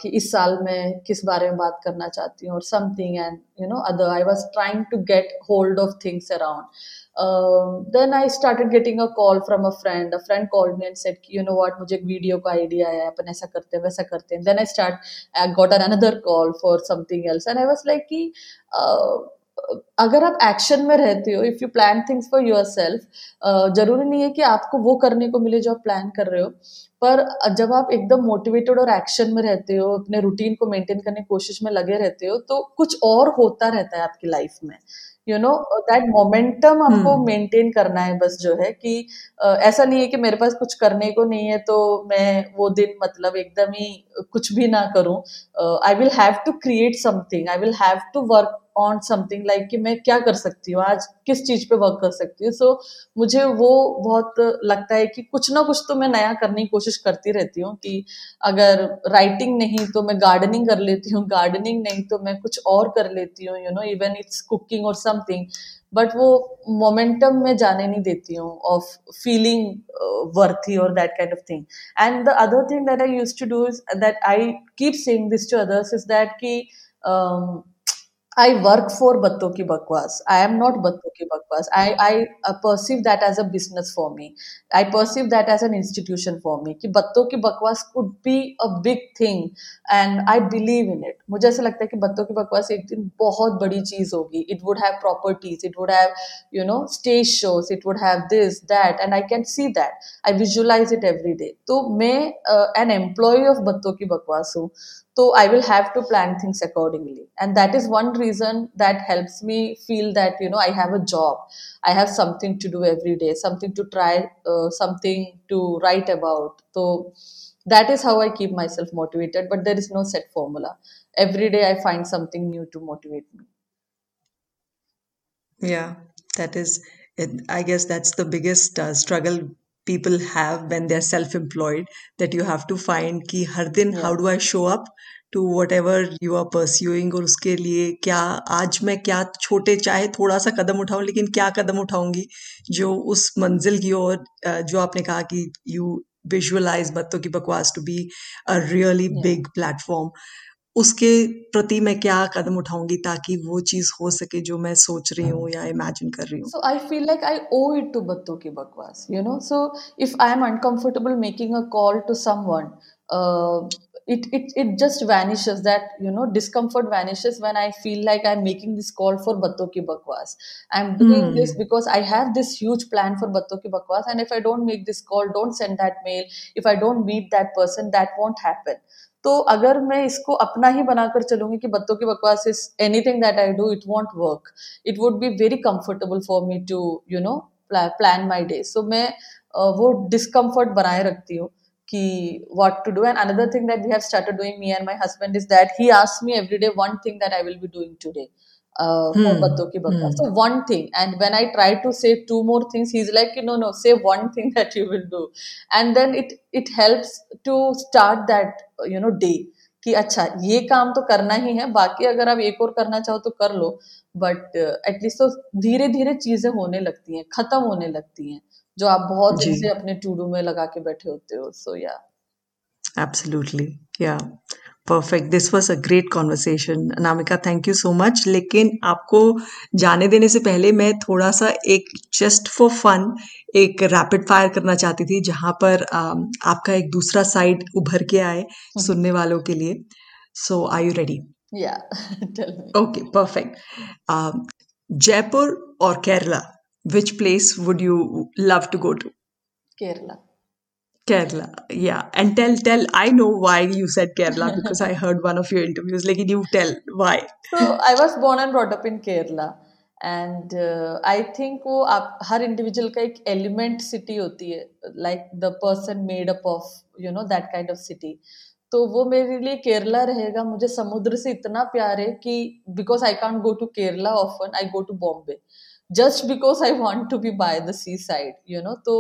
कि इस साल मैं किस बारे में बात करना चाहती हूँ और something and you know other I was trying to get hold of things around then I started getting a call from a friend a friend called me and said कि यू नो व्हाट मुझे एक वीडियो का आइडिया आया अपन ऐसा करते हैं, वैसा करते हैं. Then I start I got an another call for something else and I was like कि अगर आप एक्शन में रहते हो if you plan things for yourself ज़रूरी नहीं है कि आपको वो करने को मिले जो आप प्लान कर रहे हो पर जब आप एकदम मोटिवेटेड और एक्शन में रहते हो अपने रूटीन को मेंटेन करने की कोशिश में लगे रहते हो तो कुछ और होता रहता है आपकी लाइफ में यू नो दैट मोमेंटम आपको मेंटेन। करना है बस जो है कि uh, ऐसा नहीं है कि मेरे पास कुछ करने को नहीं है तो मैं वो दिन मतलब एकदम ही कुछ भी ना करूँ I will have to create something I will have to work on something like कि मैं क्या कर सकती हूँ? आज किस चीज़ पे वर्क कर सकती हूँ? सो so, मुझे वो बहुत लगता है कि कुछ ना कुछ तो मैं नया करने की कोशिश करती रहती हूँ कि अगर राइटिंग नहीं तो मैं गार्डनिंग कर लेती हूँ गार्डनिंग नहीं तो मैं कुछ और कर लेती हूँ you know even it's cooking और समथिंग बट वो मोमेंटम में जाने नहीं देती हूँ ऑफ़ फीलिंग वर्थी और that kind of thing and the other thing that I use to do is that I keep saying this to others is that की आई वर्क फॉर बत्तों की Bakwas I M not Baaton ki Bakwas I I perceive that as a business for me I perceive that as an institution for me कि Baaton ki Bakwas could be a big thing and I believe in it मुझे ऐसा लगता है कि बत्तों की बकवास एक दिन बहुत बड़ी चीज़ होगी. It would have properties it would have you know stage shows it would have this that and I can see that I visualise it every day तो मैं एन एम्प्लॉय ऑफ़ बत्तों की बकवास हूँ. So i will have to plan things accordingly. And that is one reason that helps me feel that you know i have a job. I have something to do every day something to try uh, something to write about. So that is how i keep myself motivated but there is no set formula. Every day i find something new to motivate me. Yeah that is it, i guess that's the biggest uh, struggle people have when they're self-employed that you have to find कि हर दिन how do I show up to whatever you are pursuing और उसके लिए क्या आज मैं क्या छोटे चाहे थोड़ा सा कदम उठाऊं लेकिन क्या कदम उठाऊँगी जो उस मंजिल की ओर जो आपने कहा कि you visualise Baaton ki Bakwas to be a really big platform उसके प्रति मैं क्या कदम उठाऊँगी ताकि वो चीज़ हो सके जो मैं सोच रही हूँ या इमेजिन कर रही हूँ so I feel like I owe it to Baaton ki Bakwas you know so if I am uncomfortable making a call to someone it, it it just vanishes that you know discomfort vanishes when i feel like i'm making this call for batto ki bakwas i'm doing mm. this because i have this huge plan for batto ki bakwas and if i don't make this call don't send that mail if i don't meet that person that won't happen तो अगर मैं इसको अपना ही बनाकर चलूँगी कि Baaton ki Bakwas is anything that I do it won't work it would be very comfortable for me to you know plan my day so मैं uh, वो डिसकम्फर्ट बनाए रखती हूँ कि what to do and another thing that we have start doing me and my husband is that he ask me every day one thing that I will be doing today अच्छा ये काम तो करना ही है बाकी अगर आप एक और करना चाहो तो कर लो। बट एटलीस्ट uh, तो धीरे धीरे चीज़ें होने लगती है खत्म होने लगती है जो आप बहुत अपने टूडू में लगा के बैठे होते हो so yeah yeah yeah. Perfect this was a great conversation Anamika thank you so much लेकिन आपको जाने देने से पहले मैं थोड़ा सा एक जस्ट फॉर फन एक रैपिड फायर करना चाहती थी जहाँ पर um, आपका एक दूसरा साइड उभर के आए हम्म। सुनने वालों के लिए। So I you ready okay perfect Jaipur और Kerala which place would you love to go to Kerala. Kerala, yeah. And tell, tell. I know why you said Kerala because I heard one of your interviews. Like, you tell why. So I was born and brought up in Kerala. And I think वो आप हर इंडिविजुअल का एक एलिमेंट सिटी होती है like the person made up of you know that kind of city तो वो मेरे लिए केरला रहेगा मुझे समुद्र से इतना प्यार है कि because I can't go to Kerala often I go to Bombay just because I want to be by the seaside, you know. So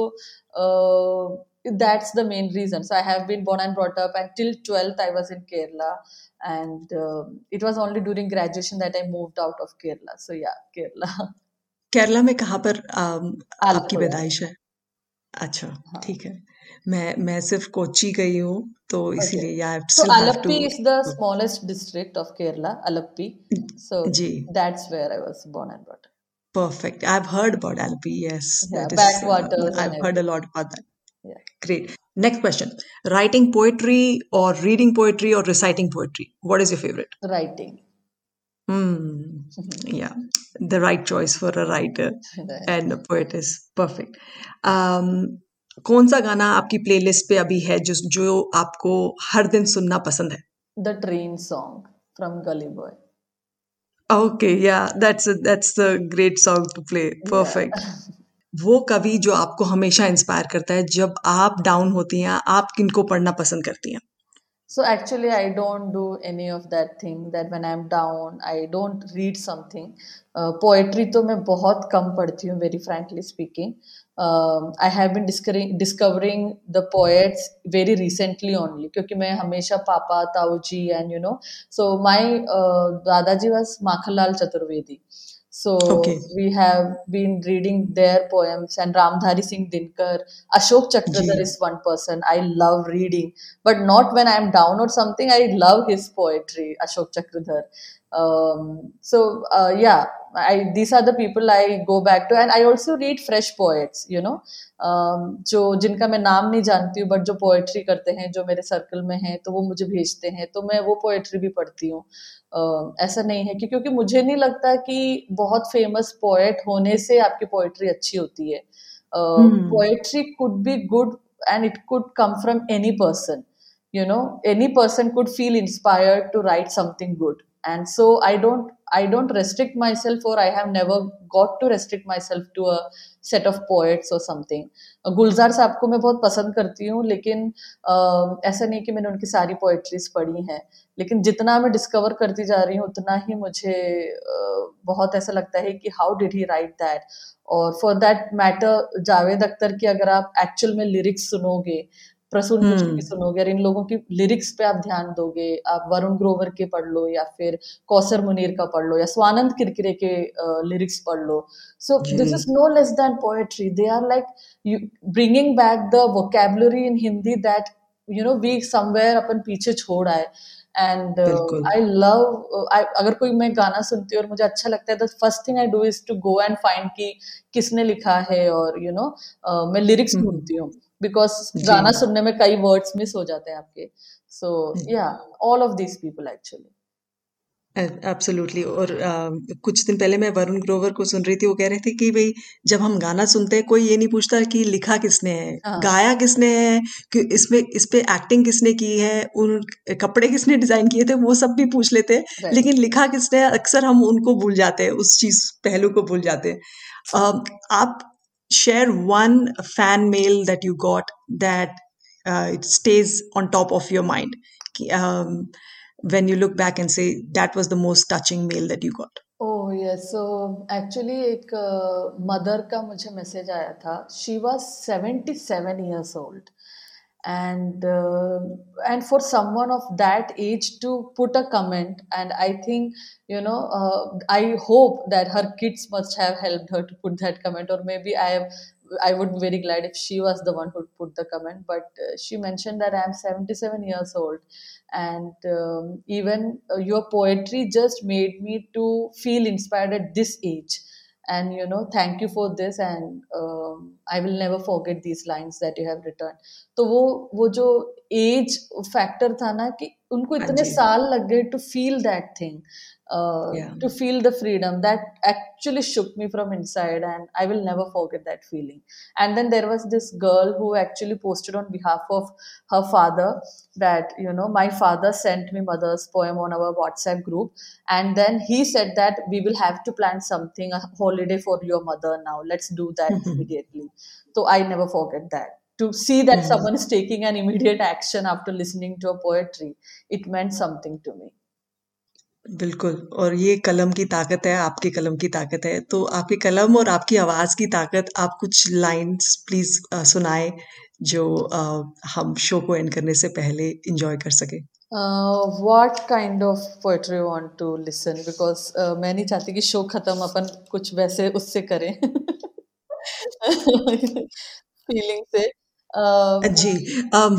uh, that's the main reason. So I have been born and brought up until 12th. I was in Kerala, and uh, it was only during graduation that I moved out of Kerala. So yeah, Kerala. Kerala में कहाँ पर आपकी पैदाइश है अच्छा हाँ. ठीक है मैं मैं सिर्फ कोची गई हूँ तो इसीलिए या so Alappi is the smallest district of Kerala Alappi so ji that's where I was born and brought up Perfect. I've heard about Alpi. Yes, yeah, that is. Backwaters. Uh, I've heard a lot about that. Yeah. Great. Next question: Writing poetry or reading poetry or reciting poetry? What is your favorite? Writing. Hmm. yeah, the right choice for a writer and a poet is perfect. Um, कौन सा गाना आपकी प्लेलिस्ट पे अभी है जो जो आपको हर दिन सुनना पसंद है the train song from Gully Boy Okay, yeah, that's a that's a great song to play. वो कवि जो आपको हमेशा इंस्पायर करता है, जब आप डाउन होती हैं, आप किन को पढ़ना पसंद करती हैं? So actually I don't do any of that thing that when I am down I don't read something poetry तो मैं बहुत कम पढ़ती हूँ very frankly speaking I have been discovering the poets very recently only क्योंकि मैं हमेशा पापा, ताऊ जी and you know so my दादाजी was Makhan Lal Chaturvedi. So Okay. we have been reading their poems and Ramdhari Singh Dinkar. Ashok Chakradhar ji is one person I love reading, but not when I'm down or something. I love his poetry, Ashok Chakradhar. Um, so uh, yeah, I these are the people I go back to, and I also read fresh poets. You know, um, जो जिनका मैं नाम नहीं जानती हूँ बट जो पोएट्री करते हैं जो मेरे सर्कल में हैं तो वो मुझे भेजते हैं तो मैं वो पोएट्री भी पढ़ती हूँ अ, ऐसा नहीं है कि क्योंकि मुझे नहीं लगता कि बहुत फ़ेमस पोएट होने से आपकी पोएट्री अच्छी होती है हम्म poetry could be good and it could come from any person you know any person could feel inspired to write something good and so i don't i don't restrict myself or i have never got to restrict myself to a set of poets or something. Gulzar Sahab को मैं बहुत पसंद करती हूँ लेकिन अ, ऐसा नहीं कि मैंने उनकी सारी पोएट्रीज पढ़ी हैं। लेकिन जितना मैं डिस्कवर करती जा रही हूँ उतना ही मुझे अ, बहुत ऐसा लगता है कि how did he write that और for that matter Javed Akhtar की अगर आप एक्चुअल में लिरिक्स सुनोगे प्रसून की हम्म। सुनोगे और इन लोगों की लिरिक्स पे आप ध्यान दोगे आप वरुण ग्रोवर के पढ़ लो या फिर कौसर मुनीर का पढ़ लो या स्वानंद किरकिरे के लिरिक्स पढ़ लो। So this is no less than poetry they are like bringing back the vocabulary in Hindi that you know we somewhere अपन पीछे छोड़ आए। एंड आई लव अगर कोई मैं गाना सुनती हूँ और मुझे अच्छा लगता है the first thing I do is to go and find कि किसने लिखा है और you you know know, uh, मैं लिरिक्स हम्म। ढूंढती हूँ। बिकॉज़ गाना सुनने में कई वर्ड्स मिस हो जाते हैं आपके। So yeah all of these people actually absolutely और अ, कुछ दिन पहले मैं वरुण ग्रोवर को सुन रही थी वो कह रहे थे कि भाई जब हम गाना सुनते हैं कोई ये नहीं पूछता कि लिखा किसने है हाँ। गाया किसने है कि इसमें इस पे एक्टिंग किसने की है उन कपड़े किसने डिज़ाइन किए थे वो सब भी पूछ लेते हैं। लेकिन लिखा किसने है अक्सर हम उनको भूल जाते हैं उस चीज़ पहलू को भूल जाते हैं। अ, आप share one fan mail that you got that it stayed on top of your mind when you look back and say that was the most touching mail that you got oh yes so actually एक मदर का मुझे मैसेज आया था she was 77 years old and uh, and for someone of that age to put a comment and i think you know uh, i hope that her kids must have helped her to put that comment or maybe i am i would be very glad if she was the one who put the comment. But uh, she mentioned that i am 77 years old and um, even uh, your poetry just made me to feel inspired at this age and you know thank you for this and um, i will never forget these lines that you have written तो वो वो जो एज फैक्टर था ना कि उनको हाँ इतने साल लग गए to feel that thing yeah. to feel the freedom that actually shook me from inside and i will never forget that feeling. And then there was this girl who actually posted on behalf of her father that you know my father sent me mother's poem on our whatsapp group. And then he said that we will have to plan something a holiday for your mother now. Let's do that immediately. So i never forget that. To see that Hmm. someone is taking an immediate action after listening to a poetry it meant something to me बिल्कुल और ये कलम की ताकत है आपकी कलम की ताकत है। तो आपकी कलम और आपकी आवाज़ की ताकत आप कुछ लाइंस प्लीज़ सुनाए जो अ, हम शो को एंड करने से पहले एंजॉय कर सके। of poetry you want to listen? Because uh, मैं नहीं चाहती कि शो खत्म अपन कुछ वैसे उससे करें। फीलिंग से। जी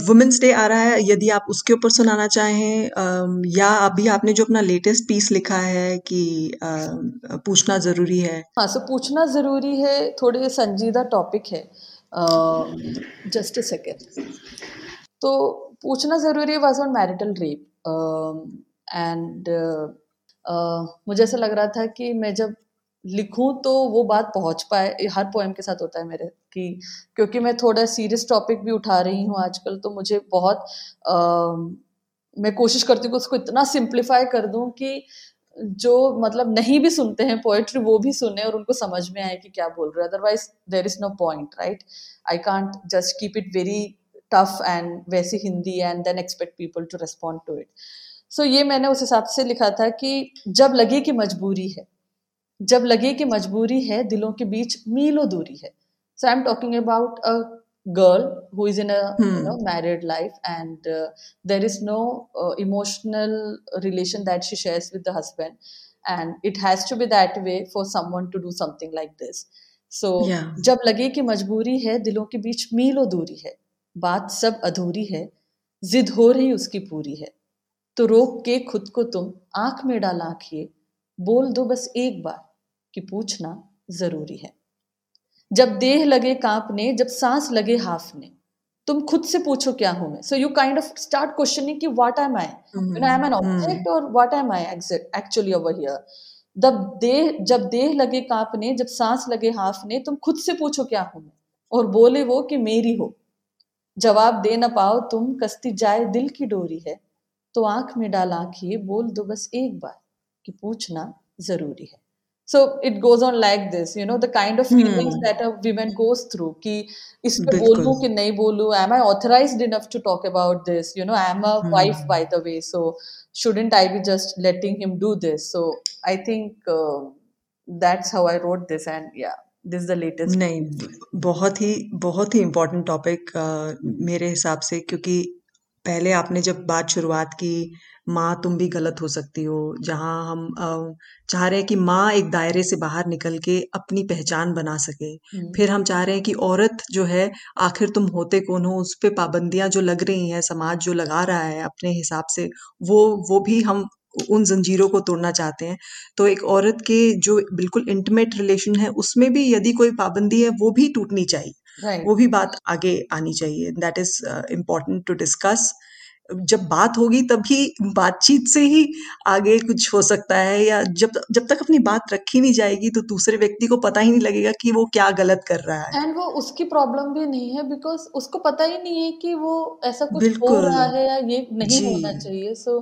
वुमेन्स डे आ रहा है। यदि आप उसके ऊपर सुनाना चाहें अम, या अभी आपने जो अपना लेटेस्ट पीस लिखा है कि अ, पूछना ज़रूरी है। हाँ सो पूछना ज़रूरी है थोड़े संजीदा टॉपिक है। जस्ट अ सेकेंड तो पूछना ज़रूरी है was on marital rape and मुझे ऐसा लग रहा था कि मैं जब लिखूं तो वो बात पहुँच पाए हर पोएम के साथ होता है मेरे। कि क्योंकि मैं थोड़ा सीरियस टॉपिक भी उठा रही हूँ आजकल तो मुझे बहुत अम, मैं कोशिश करती हूँ उसको इतना सिंप्लीफाई कर दूँ कि जो मतलब नहीं भी सुनते हैं पोएट्री वो भी सुने और उनको समझ में आए कि क्या बोल रहे हैं। Otherwise there is no point right I can't just keep it very tough and वैसी Hindi and then expect people to respond to it so ये मैंने उस हिसाब से लिखा था कि जब लगे कि मजबूरी है जब लगे कि मजबूरी है दिलों के बीच मीलों दूरी है I am talking about a girl who is in a hmm. you know married life and uh, there is no uh, emotional relation that she shares with the husband and it has to be that way for someone to do something like this so Yeah. जब लगे कि मजबूरी है दिलों के बीच मीलों दूरी है बात सब अधूरी है जिद हो रही उसकी पूरी है तो रोक के खुद को तुम आँख में डाल आंखिए बोल दो बस एक बार कि पूछना ज़रूरी है जब देह लगे कांपने जब सांस लगे हाफने तुम खुद से पूछो क्या हूँ मैं? So you kind of start questioning कि what am I you know I am an object और what am I actually over here जब देह जब देह लगे कांपने जब सांस लगे हाफने तुम खुद से पूछो क्या हूँ मैं? और बोले वो कि मेरी हो। जवाब दे ना पाओ तुम कसती जाए दिल की डोरी है तो आँख में डाल आंखिए बोल दो बस एक बार कि पूछना ज़रूरी है। so it goes on like this you know the kind of feelings that a woman goes through कि इस पे बिल्कुल। बोलूं कि नहीं बोलूं am I authorized enough to talk about this you know I am a wife by the way so shouldn't I be just letting him do this so I think uh, that's how I wrote this and yeah this is the latest नहीं ब- बहुत ही बहुत ही इम्पोर्टेंट टॉपिक मेरे हिसाब से क्योंकि पहले आपने जब बात शुरुआत की माँ तुम भी गलत हो सकती हो जहाँ हम अ, चाह रहे हैं कि माँ एक दायरे से बाहर निकल के अपनी पहचान बना सके। फिर हम चाह रहे हैं कि औरत जो है आखिर तुम होते कौन हो? उस पे पाबंदियाँ जो लग रही हैं समाज जो लगा रहा है अपने हिसाब से वो वो भी हम उन जंजीरों को तोड़ना चाहते हैं। तो एक औरत के जो बिल्कुल इंटीमेट रिलेशन है उसमें भी यदि कोई पाबंदी है वो भी टूटनी चाहिए। Right. वो भी बात आगे आनी चाहिए। That is important to discuss जब बात होगी तभी बातचीत से ही आगे कुछ हो सकता है या जब जब तक अपनी बात रखी नहीं जाएगी तो दूसरे व्यक्ति को पता ही नहीं लगेगा कि वो क्या गलत कर रहा है। एंड वो उसकी प्रॉब्लम भी नहीं है बिकॉज़ उसको पता ही नहीं है कि वो ऐसा कुछ हो। रहा है या ये नहीं होना चाहिए। So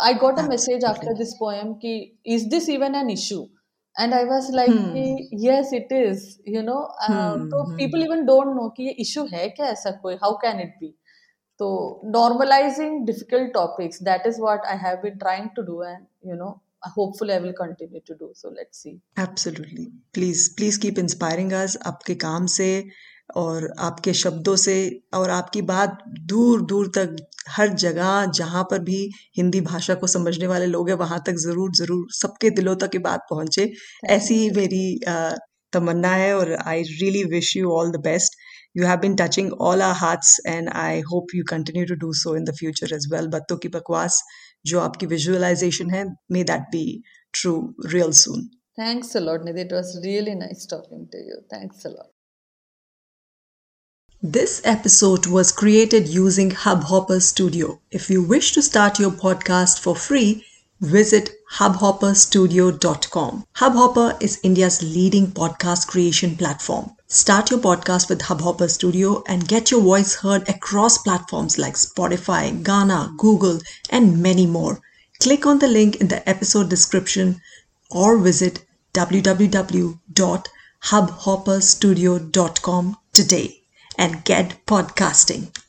I got a message after this poem कि is this even an issue and I was like कि yes it is you know तो Hmm, people even don't know कि ये इशू है क्या ऐसा कोई हाउ कैन इट बी तो normalizing difficult topics that is what I have been trying to do and you know hopefully i will continue to do so let's see absolutely please please keep inspiring us आपके काम से और आपके शब्दों से और आपकी बात दूर दूर तक हर जगह जहाँ पर भी हिंदी भाषा को समझने वाले लोग हैं वहाँ तक ज़रूर ज़रूर सबके दिलों तक ये बात पहुँचे। ऐसी ही मेरी तमन्ना है और I really wish you all the best you have been touching all our hearts and I hope you continue to do so in the future as well बत्तों की बकवास जो आपकी विजुअलाइजेशन है may that be true real soon lot nidhi. It was really nice talking to you. Thanks a lot. This episode was created using Hubhopper Studio. If you wish to start your podcast for free, visit hubhopperstudio.com. Hubhopper is India's leading podcast creation platform. Start your podcast with Hubhopper Studio and get your voice heard across platforms like Spotify, Ghana, Google, and many more. Click on the link in the episode description or visit www.hubhopperstudio.com today and get podcasting.